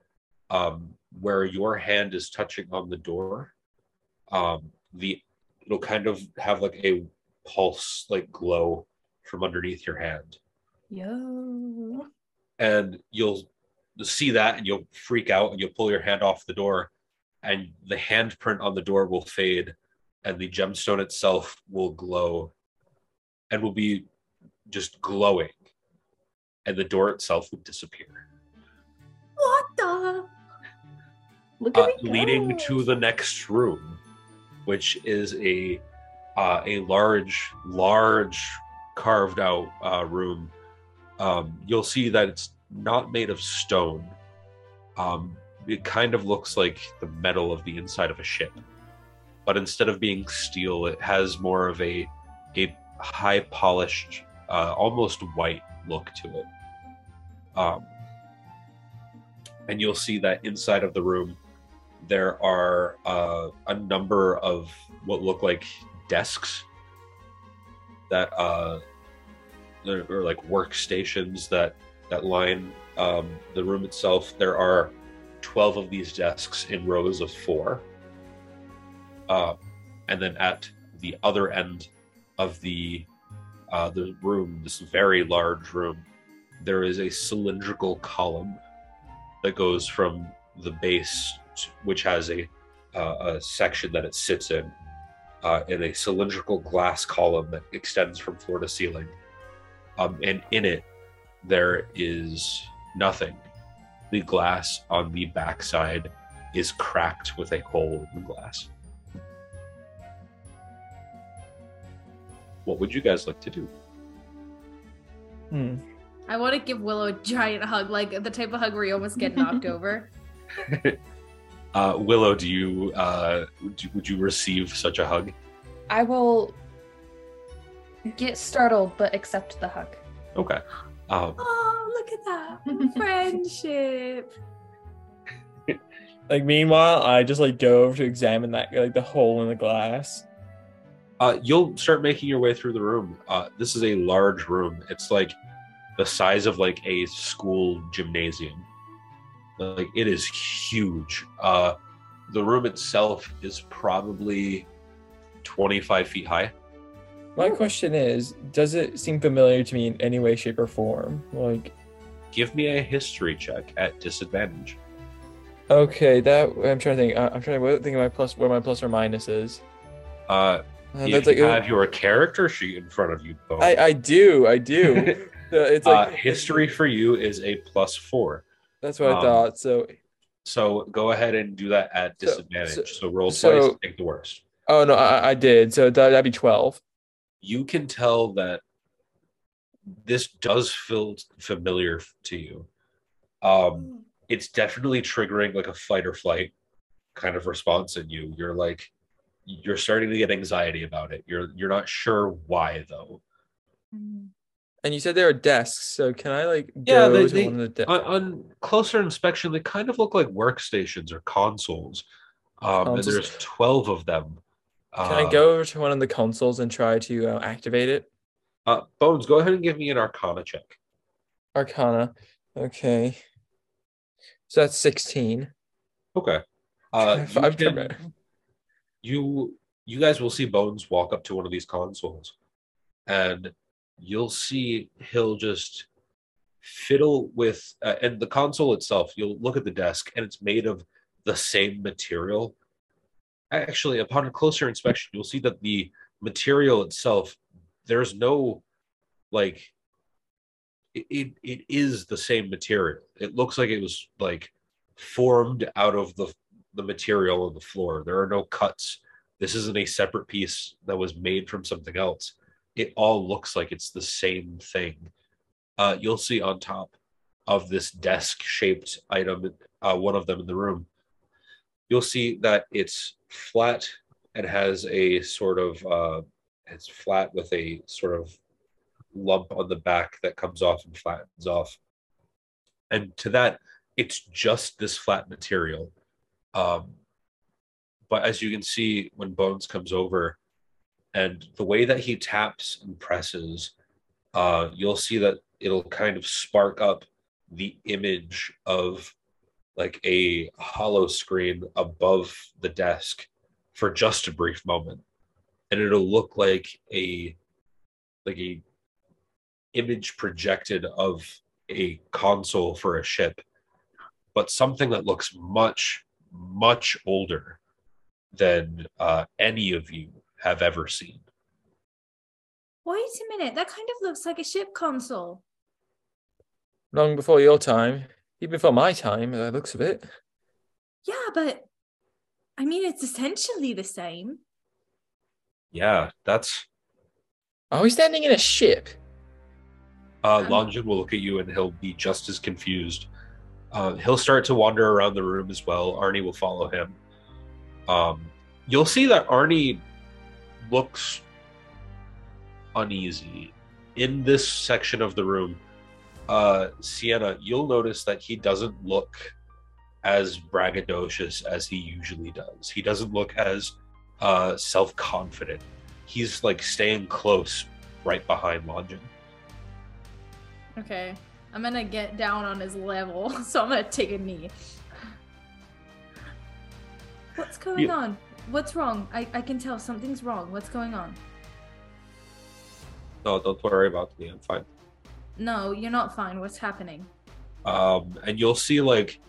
um, where your hand is touching on the door, um, the it'll kind of have like a pulse, like glow from underneath your hand, Yo. and you'll see that, and you'll freak out, and you'll pull your hand off the door, and the handprint on the door will fade, and the gemstone itself will glow, and will be just glowing, and the door itself will disappear, What the? Look uh, at me leading go. to the next room, which is a uh, a large, large carved out uh, room. Um, you'll see that it's not made of stone. Um, it kind of looks like the metal of the inside of a ship, but instead of being steel, it has more of a a high polished, uh, almost white look to it. Um, and you'll see that inside of the room there are uh, a number of what look like desks that uh, are like workstations that that line um, the room itself. There are twelve of these desks in rows of four, and then at the other end of the uh, the room, this very large room, there is a cylindrical column that goes from the base, which has a uh, a section that it sits in, uh, in a cylindrical glass column that extends from floor to ceiling. Um, and in it, there is nothing. The glass on the backside is cracked with a hole in the glass. What would you guys like to do? Hmm. I want to give Willow a giant hug, like the type of hug where you almost get knocked over. Uh, Willow, do you uh, would you, would you receive such a hug? I will get startled but accept the hug. Okay. Um, Oh, look at that friendship. Like meanwhile, I just like go over to examine that like the hole in the glass. Uh, you'll start making your way through the room. Uh, this is a large room. It's like the size of like a school gymnasium. Like it is huge. Uh, the room itself is probably 25 feet high. My question is, does it seem familiar to me in any way, shape, or form? Like, Give me a history check at disadvantage. okay, that I'm trying to think. I'm trying to think of my plus where my plus or minus is. Uh, Uh, if that's you like have your character sheet in front of you, Bo, I I do I do. Uh, it's like uh, history for you is a plus four. That's what I um, thought. So, So go ahead and do that at disadvantage. so- So, roll twice, so- take the worst. oh no, I, I did. So that, that'd be twelve. You can tell that this does feel familiar to you. Um, it's definitely triggering like a fight or flight kind of response in you. You're like, you're starting to get anxiety about it. You're you're not sure why though. And you said there are desks. So can I like go Yeah, they- to they- one of the desks? On, on closer inspection, they kind of look like workstations or consoles. Um, and there's twelve of them. Can Uh, I go over to one of the consoles and try to uh, activate it? Uh, Bones, go ahead and give me an Arcana check. Arcana. Okay. So that's sixteen. Okay. Uh, If you, I'm can- trying- you you guys will see Bones walk up to one of these consoles, and you'll see he'll just fiddle with uh, and the console itself. You'll look at the desk, and it's made of the same material. Actually, upon a closer inspection, you'll see that the material itself there's no like it, it, it is the same material. It looks like it was like formed out of the the material on the floor. There are no cuts. This isn't a separate piece that was made from something else. It all looks like it's the same thing. Uh, you'll see on top of this desk shaped item, uh, one of them in the room, you'll see that it's flat and has a sort of, uh, it's flat with a sort of lump on the back that comes off and flattens off. And to that, it's just this flat material. Um, but as you can see, when Bones comes over, and the way that he taps and presses, uh, you'll see that it'll kind of spark up the image of like a hollow screen above the desk for just a brief moment, and it'll look like a like a image projected of a console for a ship, but something that looks much much older than uh, any of you have ever seen. Wait a minute, that kind of looks like a ship console. Long before your time, even before my time, by the looks of it. Yeah, but I mean, it's essentially the same. Yeah, that's Are we standing in a ship? uh, Um, Longin will look at you and he'll be just as confused. Uh, he'll start to wander around the room as well. Arnie will follow him. Um, you'll see that Arnie looks uneasy in this section of the room. Uh, Sienna, you'll notice that he doesn't look as braggadocious as he usually does. He doesn't look as uh, self confident. He's like staying close right behind Longin. Okay, I'm gonna get down on his level, so I'm gonna take a knee. What's going You- on? What's wrong? I, I can tell something's wrong. What's going on? No, don't worry about me. I'm fine. No, you're not fine. What's happening? Um, and you'll see like,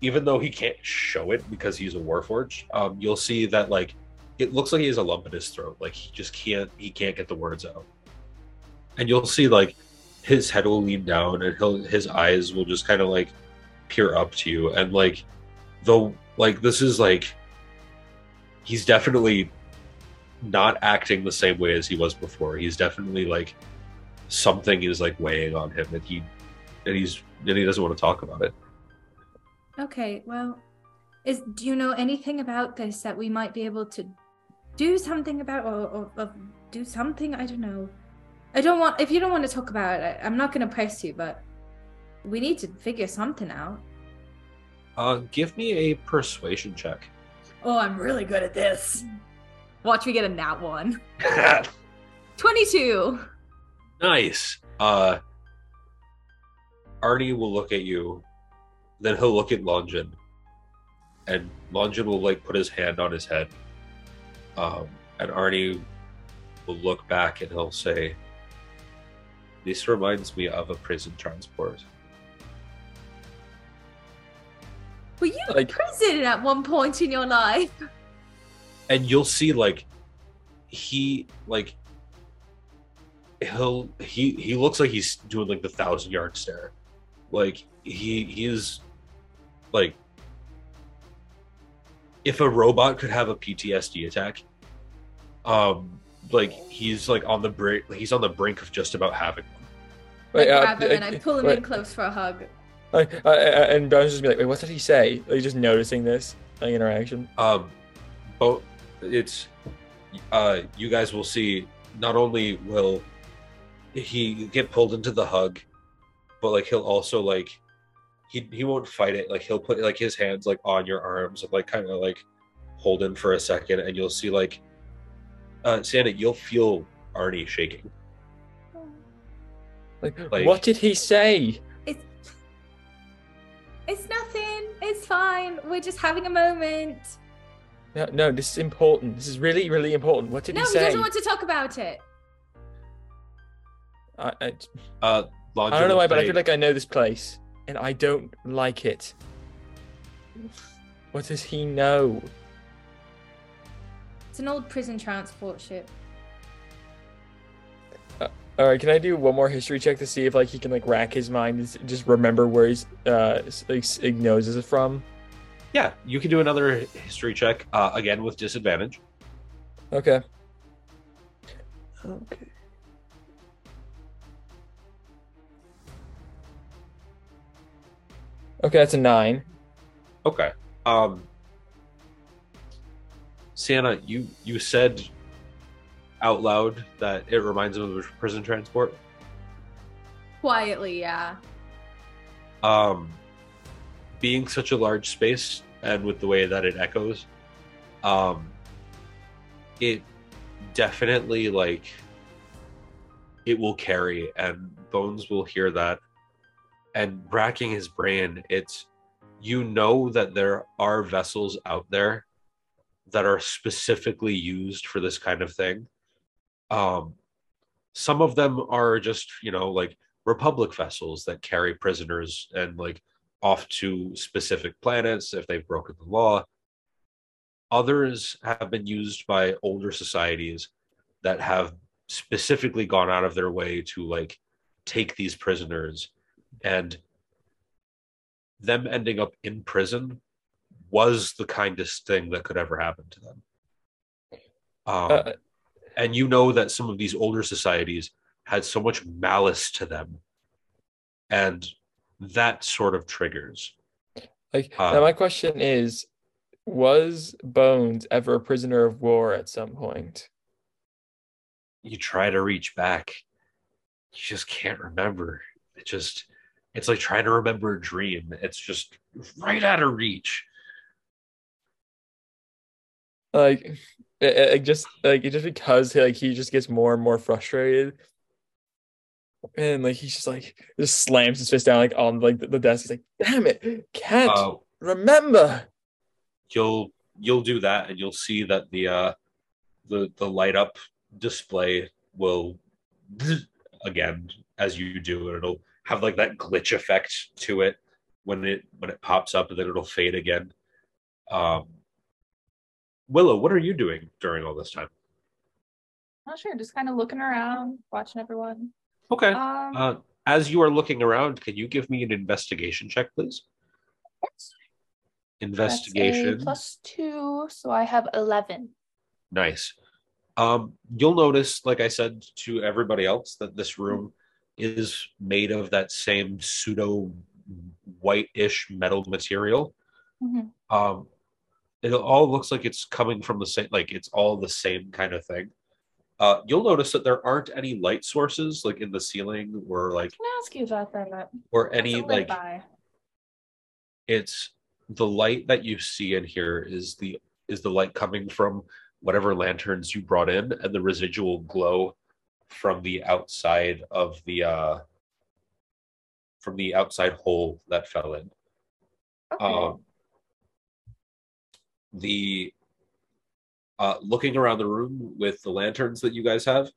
even though he can't show it because he's a warforged, um, you'll see that like it looks like he has a lump in his throat. Like he just can't he can't get the words out. And you'll see like his head will lean down and he'll his eyes will just kind of like peer up to you and like the like this is like he's definitely not acting the same way as he was before. He's definitely like something is like weighing on him and he and he's and he doesn't want to talk about it. Okay, well, is do you know anything about this that we might be able to do something about or, or, or do something? I don't know. I don't want if you don't want to talk about it, I'm not going to press you, but we need to figure something out. Uh give me a persuasion check. Oh, I'm really good at this. Watch me get a nat one. 22. nice. Uh Arnie will look at you, then he'll look at Longin, and Longin will like put his hand on his head. Um, and Arnie will look back and he'll say, This reminds me of a prison transport. Were you in Like- prison at one point in your life? and you'll see like he like he'll he he looks like he's doing like the thousand yard stare like he he is like if a robot could have a ptsd attack um like he's like on the brink he's on the brink of just about having one I uh, grab him and I pull him wait, in close for a hug. like, uh, uh, and Bones just be like, wait, what did he say? Are you just noticing this like, interaction. um but it's uh you guys will see not only will he get pulled into the hug but like he'll also like he he won't fight it like he'll put like his hands like on your arms and like kind of like hold him for a second and you'll see like uh Sienna you'll feel arnie shaking Like, Like- what did he say? It's it's nothing. It's fine. We're just having a moment. No, no, this is important. This is really, really important. What did no, he say? No, he doesn't want to talk about it. I, I, uh I don't know why, but I feel like I know this place, and I don't like it. What does he know? It's an old prison transport ship. All right, can I do one more history check to see if like he can like rack his mind and just remember where he's uh s- like knows this is from? yeah you can do another history check uh again with disadvantage Okay. Okay. Okay, that's a nine. Okay. Um Sienna, you you said out loud that it reminds him of a prison transport. Quietly, yeah. Um being such a large space and with the way that it echoes, um it definitely like it will carry and Bones will hear that and racking his brain, it's you know that there are vessels out there that are specifically used for this kind of thing. Um, some of them are just, you know, like Republic vessels that carry prisoners and like off to specific planets if they've broken the law. Others have been used by older societies that have specifically gone out of their way to like take these prisoners and them ending up in prison was the kindest thing that could ever happen to them. Um, Uh, and you know that some of these older societies had so much malice to them, and that sort of triggers. like uh, now my question is was Bones ever a prisoner of war at some point? You try to reach back, you just can't remember. It just, it's like trying to remember a dream. It's just right out of reach. Like it- it just like it just because like he just gets more and more frustrated. And like he's just like just slams his fist down like on like the, desk. He's like, damn it, can't Uh, remember. you'll you'll do that and you'll see that the uh the the light up display will again as you do and it'll have like that glitch effect to it when it when it pops up and then it'll fade again um Willow, what are you doing during all this time? Not sure, just kind of looking around, watching everyone. Okay. Um, Uh, as you are looking around, can you give me an investigation check, please? Investigation. plus two, so I have eleven. Nice. Um, you'll notice, like I said to everybody else, that this room is made of that same pseudo white-ish metal material. Mhm. Um, it all looks like it's coming from the same, like it's all the same kind of thing. Uh, you'll notice that there aren't any light sources like in the ceiling or like Can I ask you about that? or any What's it lit like by? it's the light that you see in here is the is the light coming from whatever lanterns you brought in and the residual glow from the outside of the uh from the outside hole that fell in Okay. um the uh looking around the room with the lanterns that you guys have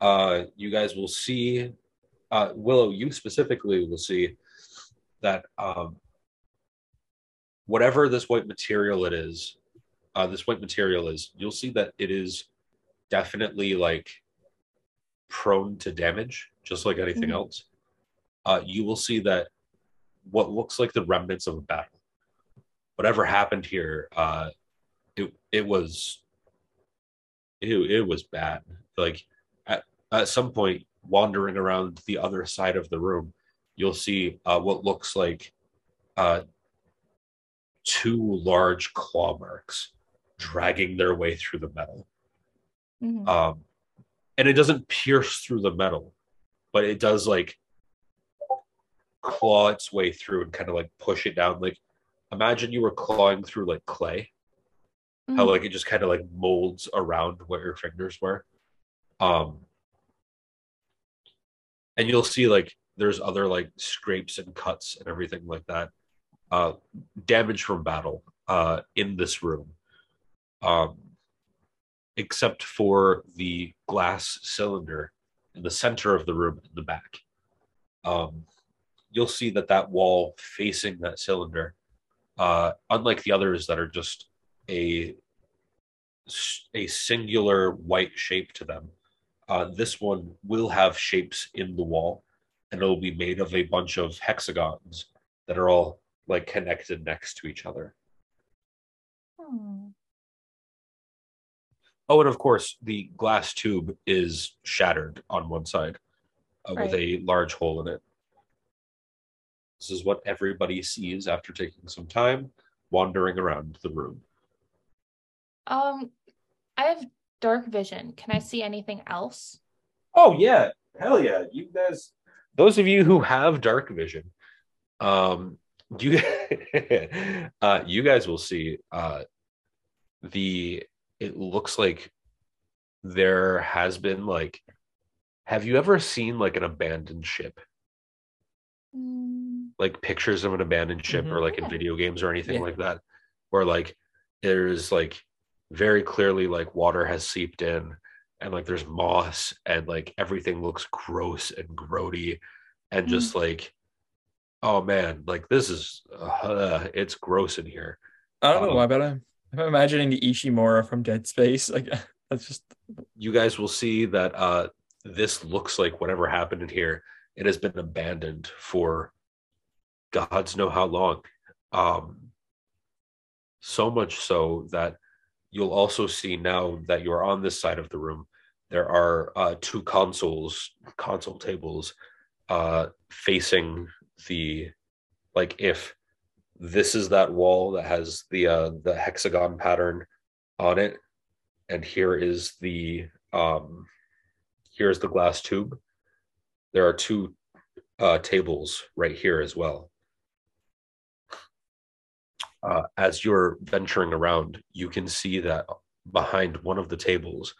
uh you guys will see uh willow you specifically will see that um whatever this white material it is uh this white material is you'll see that it is definitely like prone to damage just like anything Mhm. else uh you will see that what looks like the remnants of a battle whatever happened here uh it it was it, it was bad. Like at, at some point wandering around the other side of the room you'll see uh what looks like uh two large claw marks dragging their way through the metal. Mhm. um and it doesn't pierce through the metal but it does like claw its way through and kind of like push it down. Like imagine you were clawing through like clay. How Mhm. like it just kind of like molds around where your fingers were. Um and you'll see like there's other like scrapes and cuts and everything like that uh damage from battle uh in this room. Um except for the glass cylinder in the center of the room in the back. Um you'll see that that wall facing that cylinder uh unlike the others that are just a a singular white shape to them uh, this one will have shapes in the wall and it'll be made of a bunch of hexagons that are all like connected next to each other. Hmm. oh and of course the glass tube is shattered on one side uh, with a large hole in it this is what everybody sees after taking some time wandering around the room Um, I have dark vision. Can I see anything else? Oh yeah, hell yeah! You guys, those of you who have dark vision, um, you, uh, you guys will see. Uh, the it looks like there has been like, have you ever seen like an abandoned ship? Mm, like pictures of an abandoned ship Mhm. or like in video games or anything Yeah. like that where like there's like very clearly like water has seeped in and like there's moss and like everything looks gross and grody and just like oh man like this is uh, it's gross in here I don't know Um, why, but I'm, I'm imagining the Ishimura from Dead Space. Like that's just you guys will see that uh this looks like whatever happened in here it has been abandoned for gods know how long. Um so much so that you'll also see now that you're on this side of the room there are uh two consoles console tables uh facing the like if this is that wall that has the uh the hexagon pattern on it and here is the um here's the glass tube there are two uh tables right here as well uh, as you're venturing around you can see that behind one of the tables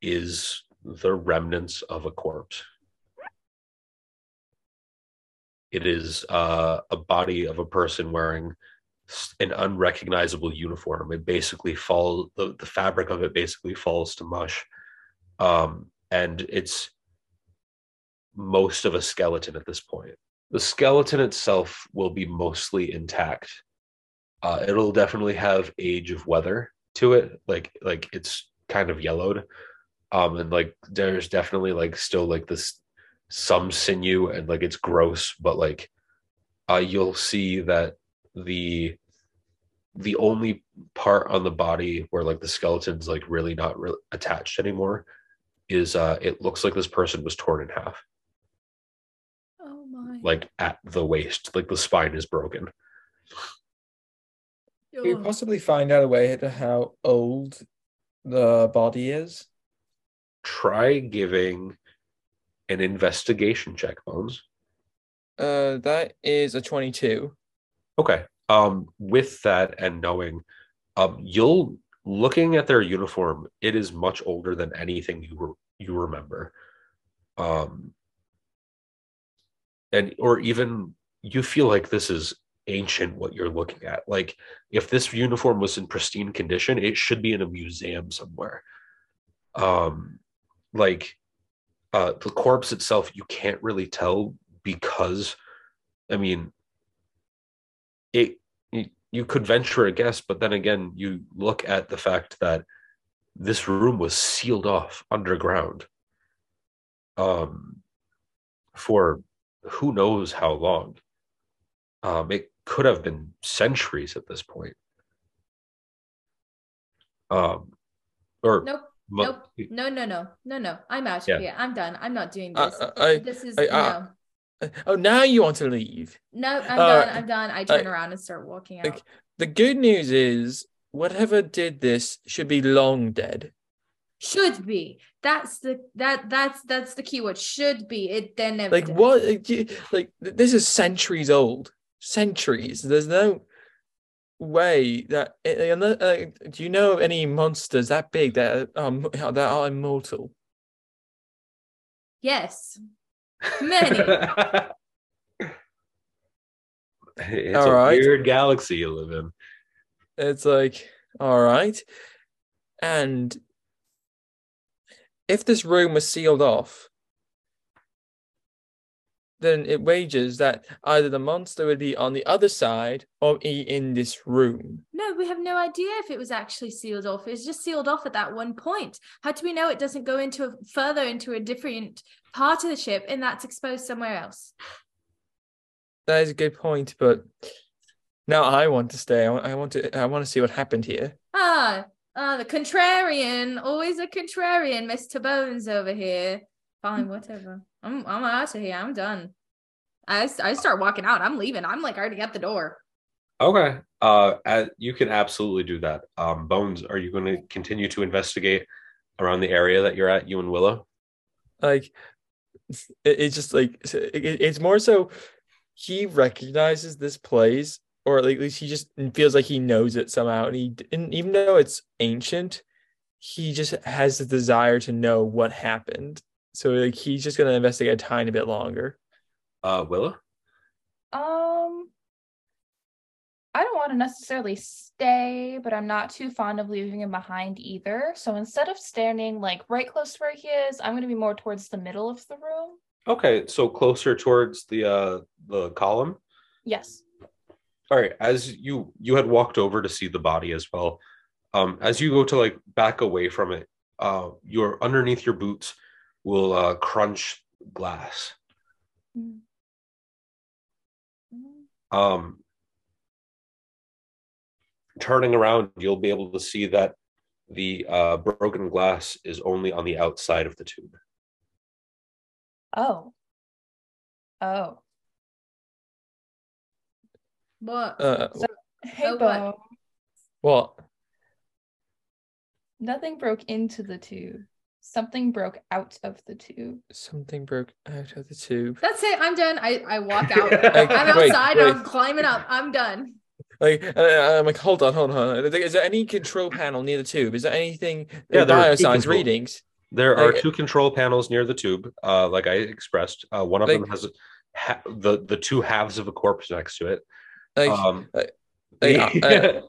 is the remnants of a corpse it is uh, a body of a person wearing an unrecognizable uniform. It basically falls the, the fabric of it basically falls to mush. Um, and it's most of a skeleton at this point. The skeleton itself will be mostly intact. Uh, it'll definitely have age of weather to it. Like like it's kind of yellowed. Um and like there's definitely like still like this some sinew and like it's gross, but like uh you'll see that the the only part on the body where like the skeleton's like really not re- attached anymore is uh it looks like this person was torn in half Oh my. like at the waist like the spine is broken we Ugh. possibly find out a way to how old the body is? try giving an investigation check bones Uh, that is a 22. okay um with that and knowing um you'll looking at their uniform it is much older than anything you re- you remember um and or even you feel like this is ancient what you're looking at. Like if this uniform was in pristine condition it should be in a museum somewhere. Um like uh the corpse itself you can't really tell because i mean it you, you could venture a guess but then again you look at the fact that this room was sealed off underground um for who knows how long. Um it could have been centuries at this point um or Nope. mo- Nope. No, no, no, no, no. I'm out Yeah. of here. I'm done. I'm not doing this. uh, I- this is I- no, uh, Oh, now you want to leave. no. I'm uh, done. I'm done. I turn I- around and start walking out. like- The good news is, whatever did this should be long dead. Should be. That's the that that's that's the keyword. Should be. It then never. Like did. what? Like, you- like this is centuries old. Centuries. There's no way that. uh, do you know of any monsters that big that um that are immortal? Yes. Many. it's All a right. weird galaxy you live in It's like, all right. And if this room was sealed off, then it wagers that either the monster would be on the other side or be in this room. No, we have no idea if it was actually sealed off. It was just sealed off at that one point. How do we know it doesn't go into a, further into a different part of the ship and that's exposed somewhere else? That is a good point, but now I want to stay. I want, I want to. I want to see what happened here. Ah, ah, the contrarian, always a contrarian, Mr. Bones over here. Fine, whatever. I'm I'm out of here. I'm done. I I start walking out. I'm leaving. I'm like already at the door. okay uh uh, you can absolutely do that um bones are you going to continue to investigate around the area that you're at you and willow Like, it, it's just like it, it- it's more so he recognizes this place, or at least he just feels like he knows it somehow, and he and even though it's ancient, he just has the desire to know what happened. So like he's just gonna investigate a tiny bit longer. uh willow Um, I don't want to necessarily stay, but I'm not too fond of leaving him behind either. So instead of standing like right close to where he is, I'm going to be more towards the middle of the room. okay so closer towards the uh the column Yes. all right as you you had walked over to see the body as well um as you go to like back away from it uh your underneath your boots will uh crunch glass Mm. um turning around you'll be able to see that the uh broken glass is only on the outside of the tube Oh. Oh. What? Uh, So- Hey, what? Bo. what? Nothing broke into the tube. Something broke out of the tube. Something broke out of the tube. That's it. I'm done. I, I walk out. Like, I'm outside. wait. I'm climbing up. I'm done. Like, uh, I'm like, hold on, hold on. Is there any control panel near the tube? Is there anything? Yeah, Yeah, there are two control- readings. there are Like- two control panels near the tube uh like i expressed uh one of them Like- has ha- the the two halves of a corpse next to it Like, um like, I, I-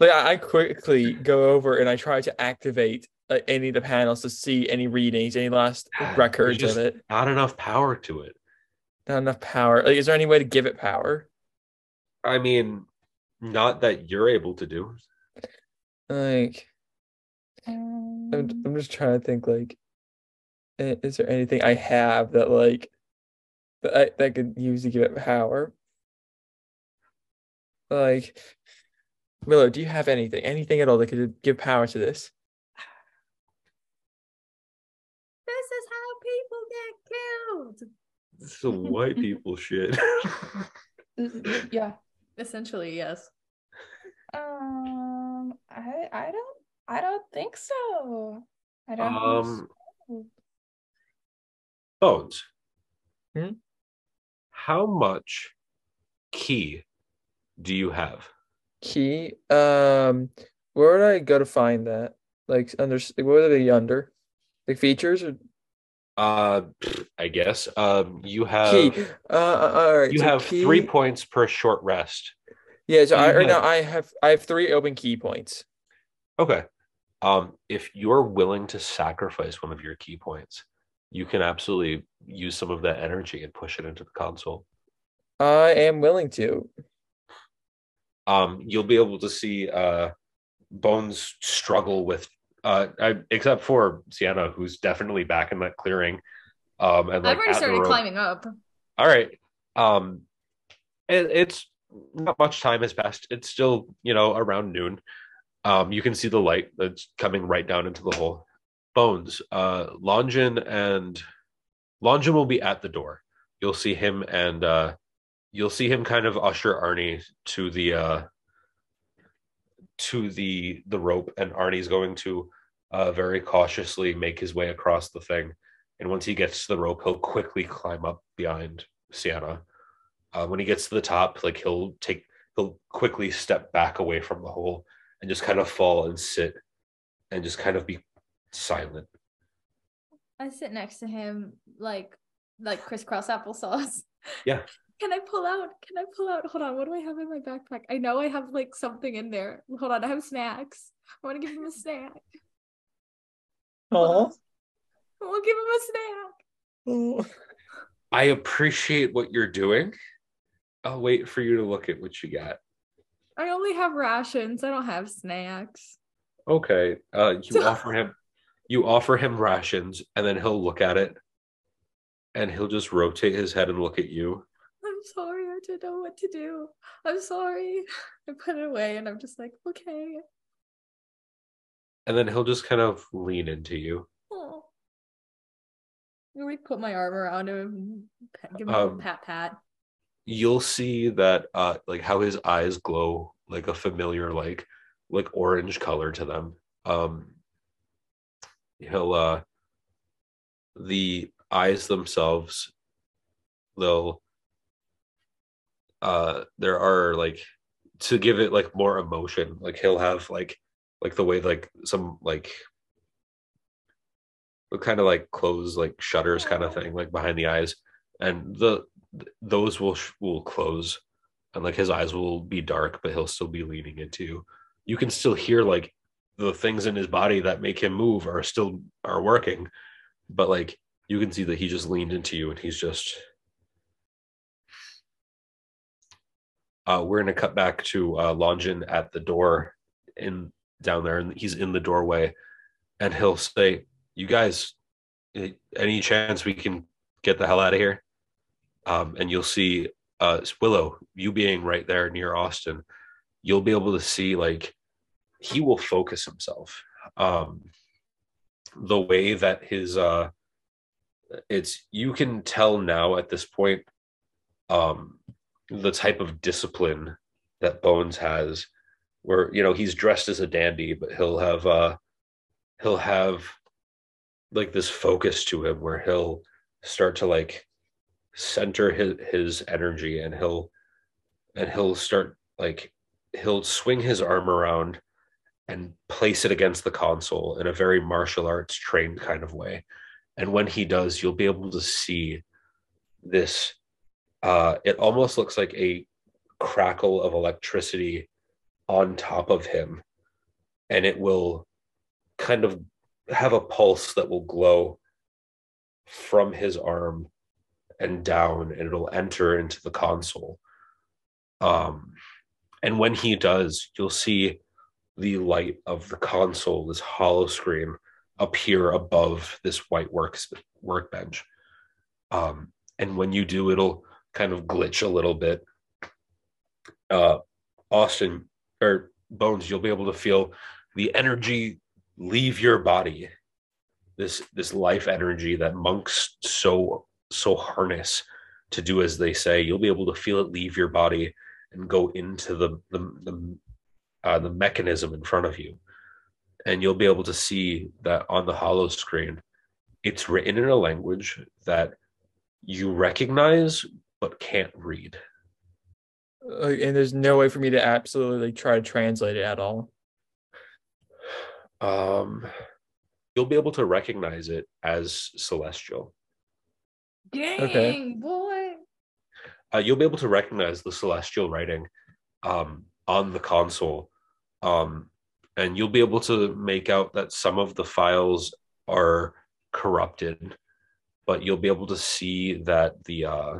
like I I quickly go over and I try to activate like any of the panels to see any readings, any last There's records of it. not enough power to it Not enough power. Like, is there any way to give it power? i mean not that you're able to do Like I'm, Um, I'm just trying to think like is there anything I have that like that I that could use to give it power? Like Willow, do you have anything? Anything at all that could give power to this? This is how people get killed. Some white people shit. yeah. Essentially, yes. Um, I I don't I don't think so. I don't think um, so. Bones. Hmm? How much ki do you have? Ki. Um, where would I go to find that? Like under like, what are they under? Like features or Uh, I guess. Um, you have ki? Uh, uh, all right. you so have three points per short rest. Yeah, so you I right now have- I have I have three open ki points. Okay. Um, if you're willing to sacrifice one of your ki points, you can absolutely use some of that energy and push it into the console. I am willing to. Um, you'll be able to see uh, Bones struggle with, uh, I, except for Sienna, who's definitely back in that clearing. Um, and like I've already started climbing up. All right. Um, it, it's not much time has passed. It's still, you know, around noon. Um, you can see the light that's coming right down into the hole. Bones, uh, Longin and Longin will be at the door. You'll see him and uh, you'll see him kind of usher Arnie to the uh, to the the rope, and Arnie's going to uh, very cautiously make his way across the thing. And once he gets to the rope, he'll quickly climb up behind Sienna. Uh, when he gets to the top, like he'll take, he'll quickly step back away from the hole and just kind of fall and sit and just kind of be silent. I sit next to him like like crisscross applesauce. Yeah. Can I pull out? Can I pull out? Hold on. What do I have in my backpack? I know I have like something in there. Hold on. I have snacks. I want to give him a snack. Oh, I will give him a snack. I appreciate what you're doing. I'll wait for you to look at what you got. I only have rations. I don't have snacks. Okay. Uh, you offer him, you offer him rations, and then he'll look at it, and he'll just rotate his head and look at you. I'm sorry. I don't know what to do. I'm sorry. I put it away and I'm just like, okay. and then he'll just kind of lean into you. Oh. I'm put my arm around him and give him a Um, little pat pat. You'll see that, uh, like how his eyes glow like a familiar, like like orange color to them. Um, he'll uh, the eyes themselves, they'll uh, there are like to give it like more emotion. Like he'll have like like the way like some like kind of like close like shutters kind of thing like behind the eyes and the those will will close and like his eyes will be dark but he'll still be leaning into you you can still hear like the things in his body that make him move are still are working but like you can see that he just leaned into you and he's just uh we're gonna cut back to uh Longin at the door in down there and he's in the doorway. And he'll say you guys eh, any chance we can get the hell out of here? Um, and you'll see uh, willow you being right there near austin you'll be able to see like he will focus himself. Um, the way that his uh, it's you can tell now at this point um, the type of discipline that bones has where you know he's dressed as a dandy but he'll have uh he'll have like this focus to him where he'll start to like center his his energy and he'll and he'll start like he'll swing his arm around and place it against the console in a very martial arts trained kind of way. And when he does you'll be able to see this uh it almost looks like a crackle of electricity on top of him and it will kind of have a pulse that will glow from his arm and down and it'll enter into the console um and when he does you'll see the light of the console, this hollow screen, appear above this white works workbench. Um, and when you do, it'll kind of glitch a little bit. Uh, Austin or Bones, you'll be able to feel the energy leave your body. This this life energy that monks so so harness to do as they say. You'll be able to feel it leave your body and go into the the the, uh, the mechanism in front of you, and you'll be able to see that on the hollow screen, it's written in a language that you recognize but can't read. Uh, and there's no way for me to absolutely try to translate it at all. Um, you'll be able to recognize it as celestial. Dang, Okay. boy. uh, you'll be able to recognize the celestial writing um, on the console um, and you'll be able to make out that some of the files are corrupted but you'll be able to see that the uh,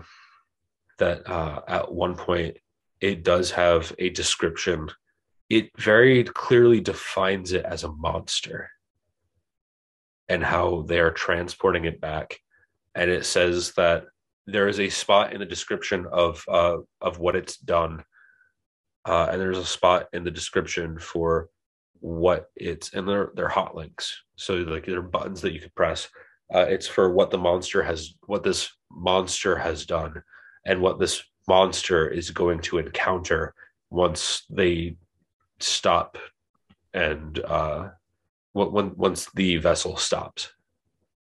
that uh, at one point it does have a description it very clearly defines it as a monster and how they're transporting it back and it says that there is a spot in the description of uh, of what it's done, uh, and there's a spot in the description for what it's and they're they're hot links. So like there are buttons that you could press. Uh, it's for what the monster has, what this monster has done, and what this monster is going to encounter once they stop and uh, when when- once the vessel stops.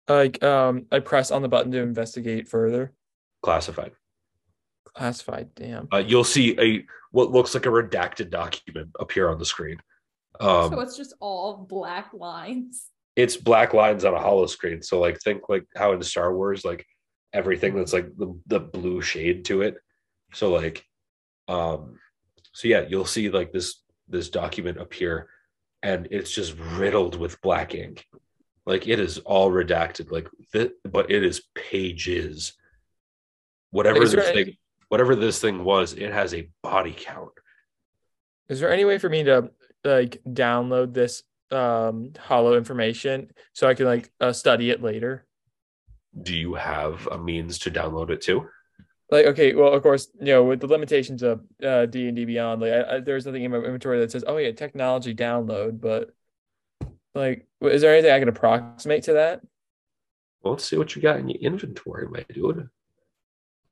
I um, I press on the button to investigate further. Classified. Classified. Damn. uh, you'll see a what looks like a redacted document appear on the screen. Um, so it's just all black lines. it's black lines on a hollow screen. So like think like how in Star Wars, like everything that's like the, the blue shade to it. So like um so yeah, you'll see like this this document appear and it's just riddled with black ink. Like it is all redacted, like th- but it is pages. Whatever Is this any- thing whatever this thing was, it has a body count. Is there any way for me to like download this um hollow information so I can like uh, study it later? Do you have a means to download it too? Like, okay, well, of course, you know, with the limitations of uh, D and D Beyond, like, I, I, there's nothing in my inventory that says, "Oh yeah, technology download." But like, is there anything I can approximate to that? Well, let's see what you got in your inventory, my dude.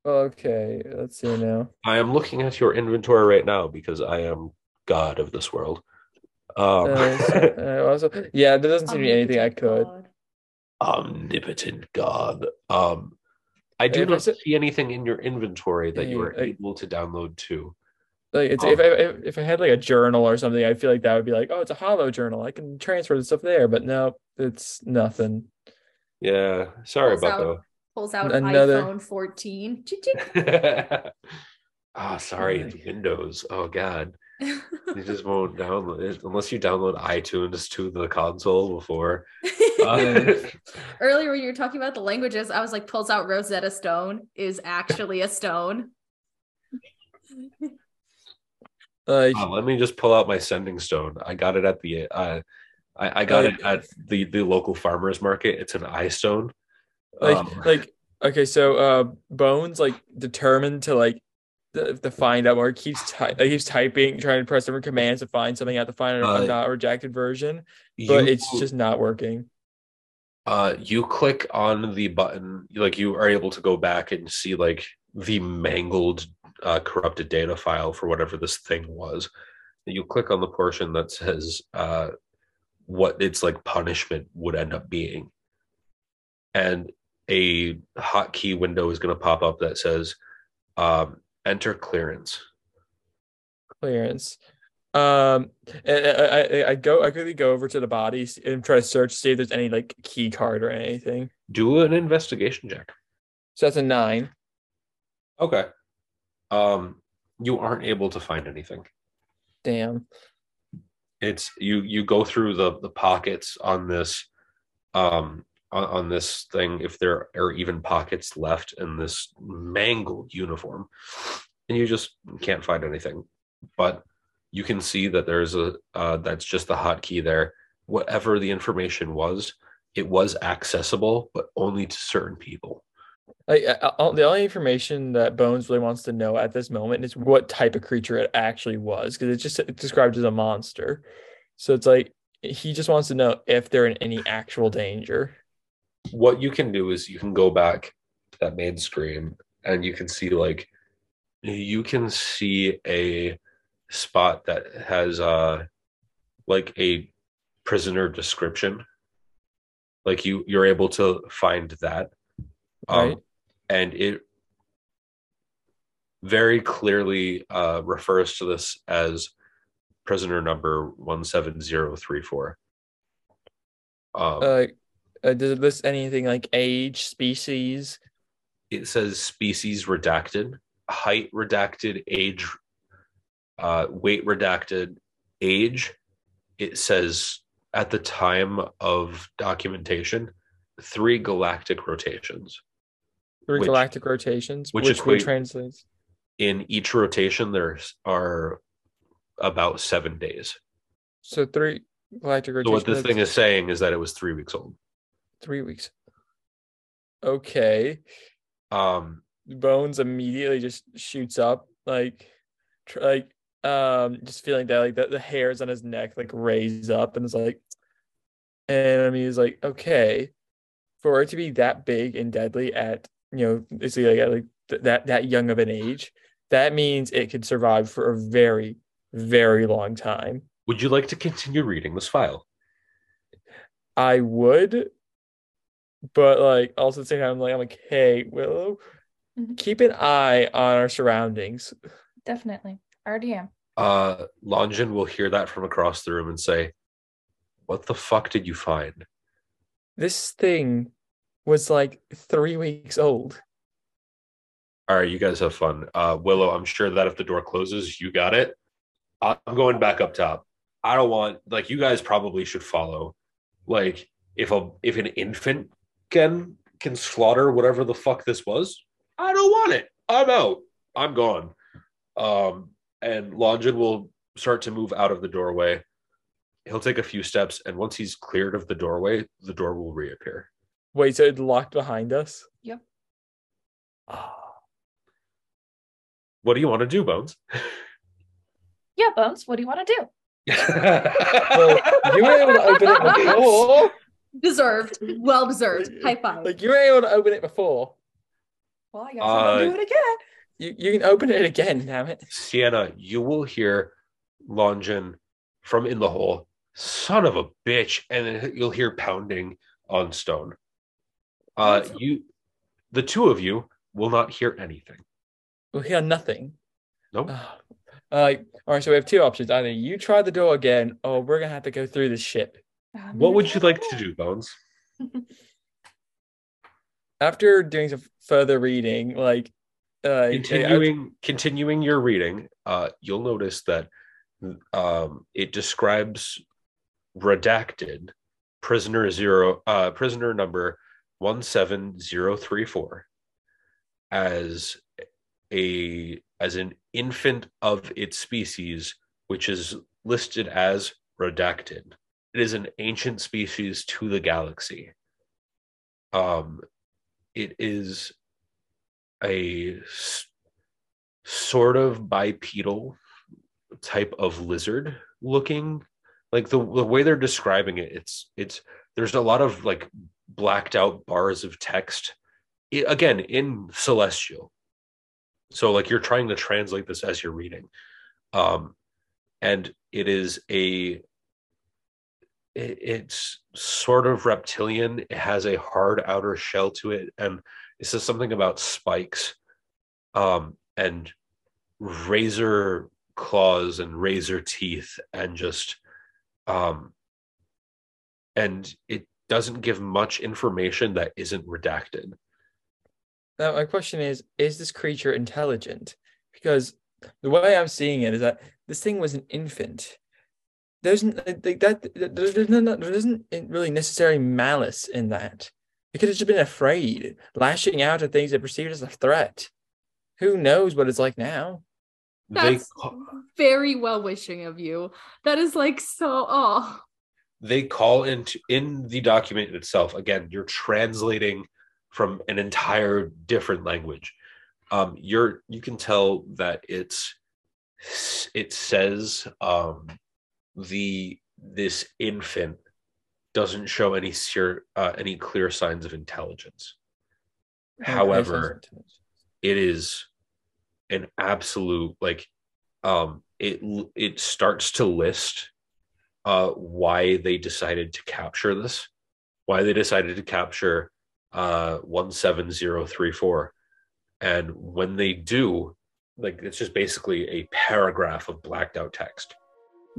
Okay, let's see now. I am looking at your inventory right now because I am God of this world. Um, Uh, uh, also, yeah, there doesn't seem to be anything I could. God. omnipotent God. Um, I do If I not said- see anything in your inventory that you Yeah, are I- able to download to. Like, it's Oh. if I if, if I had like a journal or something, I feel like that would be like, oh, it's a hollow journal. I can transfer the stuff there. But no, it's nothing. Yeah, sorry Pulls about out- Pulls out Another- iPhone 14. Ching, ching. Ah, sorry, Oh it's Windows. Oh God, you just won't download it unless you download iTunes to the console before. Uh, Earlier, when you were talking about the languages, I was like, pulls out Rosetta Stone is actually a stone. Like, Uh, let me just pull out my sending stone. I got it at the uh, I, I got it at the the local farmers market. It's an eye stone. like, Um, like, okay, so uh, Bones like determined to like to, to find out more. He keeps ty- he keeps typing, trying to press different commands to find something out to find a, a Uh, not rejected version, but you- it's just not working. uh you click on the button like you are able to go back and see like the mangled uh, corrupted data file for whatever this thing was you click on the portion that says uh what its like punishment would end up being and a hotkey window is going to pop up that says um enter clearance Clearance. Um, and I, I, I go, I quickly go over to the bodies and try to search, see if there's any like key card or anything. do an investigation check So that's a nine. okay um you aren't able to find anything Damn. it's you you go through the the pockets on this um on, on this thing if there are even pockets left in this mangled uniform and you just can't find anything but you can see that there's a uh, that's just the hotkey there. Whatever the information was, it was accessible, but only to certain people. Like the only information that Bones really wants to know at this moment is what type of creature it actually was, because it's just described as a monster. So it's like he just wants to know if they're in any actual danger. What you can do is you can go back to that main screen and you can see like you can see a spot that has uh like a prisoner description. Like you you're able to find that. Um Right. and it very clearly uh refers to this as prisoner number 17034 um Uh, uh, does it list anything like age, species? it says species redacted, height redacted, age, uh, weight redacted, age. It says at the time of documentation, three galactic rotations. Three Which- galactic rotations, which which, equate- translates. In each rotation, there's are about seven days. So three galactic So rotations. what this thing is saying is that it was three weeks old. Three weeks. Okay. Um, Bones immediately just shoots up, like, tr- like, um, just feeling that like the, the hairs on his neck like raise up, and it's like, and I mean, he's like, okay, for it to be that big and deadly at you know, basically like at like th- that that young of an age, that means it could survive for a very, very long time. would you like to continue reading this file? I would, but like also at the same time, like I'm like, hey, Willow, Mhm. keep an eye on our surroundings. Definitely. Already am. Uh, Longin will hear that from across the room and say, "What the fuck did you find?" This thing was like three weeks old. All right, you guys have fun. Uh, Willow, I'm sure that if the door closes, you got it. I'm going back up top. I don't want like you guys probably should follow. Like if a if an infant can can slaughter whatever the fuck this was, I don't want it. I'm out. I'm gone. Um, and Longin will start to move out of the doorway. He'll take a few steps, and once he's cleared of the doorway, the door will reappear. Wait, so it locked behind us? Yep. Ah. What do you want to do, Bones? Yeah, Bones, what do you want to do? Well, you were able to open it before. Deserved. Well deserved. High five. Like you were able to open it before. Well, I guess I'm gonna do it again. You you can open it again, damn it. Sienna, you will hear Longin from in the hole, son of a bitch, and then you'll hear pounding on stone. Uh, you, the two of you, will not hear anything. We'll hear nothing. Nope. Ah. Uh, like, all right, so we have two options. Either you try the door again, or we're gonna have to go through this ship. I'm What would you like to do, Bones? After doing some further reading, like uh, I- Continuing, continuing your reading, uh, you'll notice that um, it describes redacted prisoner zero, uh, prisoner number one seven zero three four as a as an infant of its species, which is listed as redacted. It is an ancient species to the galaxy. Um, it is a s- sort of bipedal type of lizard looking. Like the, the way they're describing it it's it's there's a lot of like blacked out bars of text I- again in celestial. So like you're trying to translate this as you're reading. Um and it is a it, it's sort of reptilian it has a hard outer shell to it and it says something about spikes um and razor claws and razor teeth and just um and it doesn't give much information that isn't redacted Now, my question is: Is this creature intelligent? Because the way I'm seeing it is that this thing was an infant. There's like that. There's, there's no, there isn't really necessarily malice in that. It could have just been afraid, lashing out at things it perceived as a threat. Who knows what it's like now? That's ca- very well wishing of you. That is like so oh. they call into in the document itself again you're translating from an entire different language um you're you can tell that it's it says um the this infant doesn't show any ser- uh, any clear signs of intelligence. However it is an absolute like um it it starts to list uh why they decided to capture this why they decided to capture uh 17034 and when they do like it's just basically a paragraph of blacked out text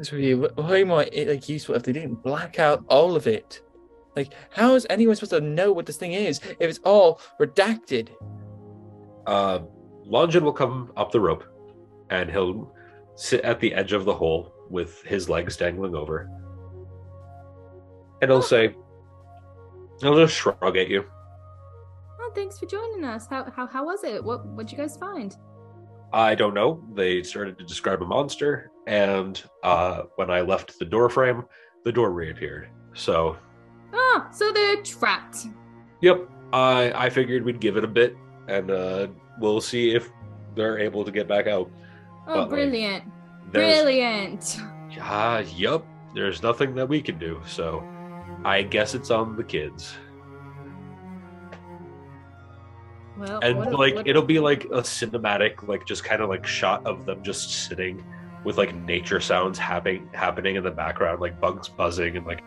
This would be way more like useful if they didn't black out all of it. Like, how is anyone supposed to know what this thing is if it's all redacted? uh Longin will come up the rope and he'll sit at the edge of the hole with his legs dangling over and he'll say he'll just shrug at you Oh, thanks for joining us. How how how was it? What what'd you guys find? I don't know. They started to describe a monster, and uh, when I left the door frame, the door reappeared. So, Oh, so they're trapped. yep, I I figured we'd give it a bit, and uh, we'll see if they're able to get back out. Oh, But, brilliant. There's, Brilliant. Ah, yep. There's nothing that we can do. So, I guess it's on the kids. Well, and a- like it'll be like a cinematic like just kind of like shot of them just sitting with like nature sounds happening happening in the background like bugs buzzing and like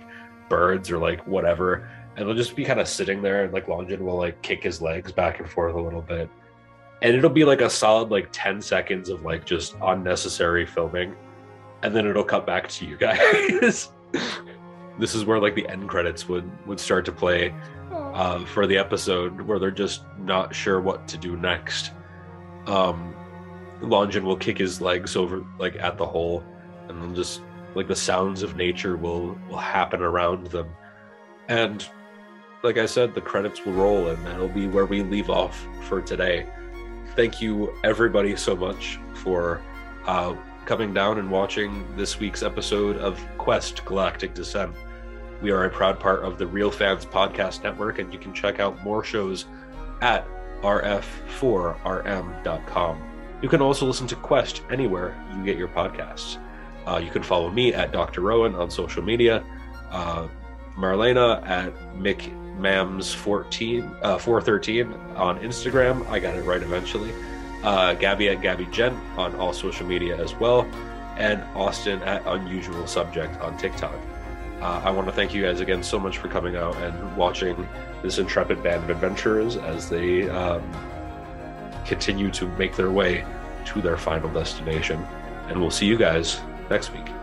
birds or like whatever. And they'll just be kind of sitting there and like Longin will like kick his legs back and forth a little bit. And it'll be like a solid like 10 seconds of like just unnecessary filming. And then it'll cut back to you guys. This is where like the end credits would would start to play uh, for the episode where they're just not sure what to do next. Um, Longin will kick his legs over like at the hole, and then just like the sounds of nature will will happen around them, and like I said, the credits will roll, and that'll be where we leave off for today. Thank you everybody so much for uh, coming down and watching this week's episode of Quest Galactic Descent. We are a proud part of the Real Fans Podcast Network, and you can check out more shows at rf4rm.com. You can also listen to Quest anywhere you get your podcasts. Uh, you can follow me at Dr. Rowan on social media, uh, Marlena at McMams14, uh, 413 on Instagram. I got it right eventually. Uh, Gabby at Gabby Gent on all social media as well, and Austin at Unusual Subject on TikTok. Uh, I want to thank you guys again so much for coming out and watching this intrepid band of adventurers as they um, continue to make their way to their final destination. And we'll see you guys next week.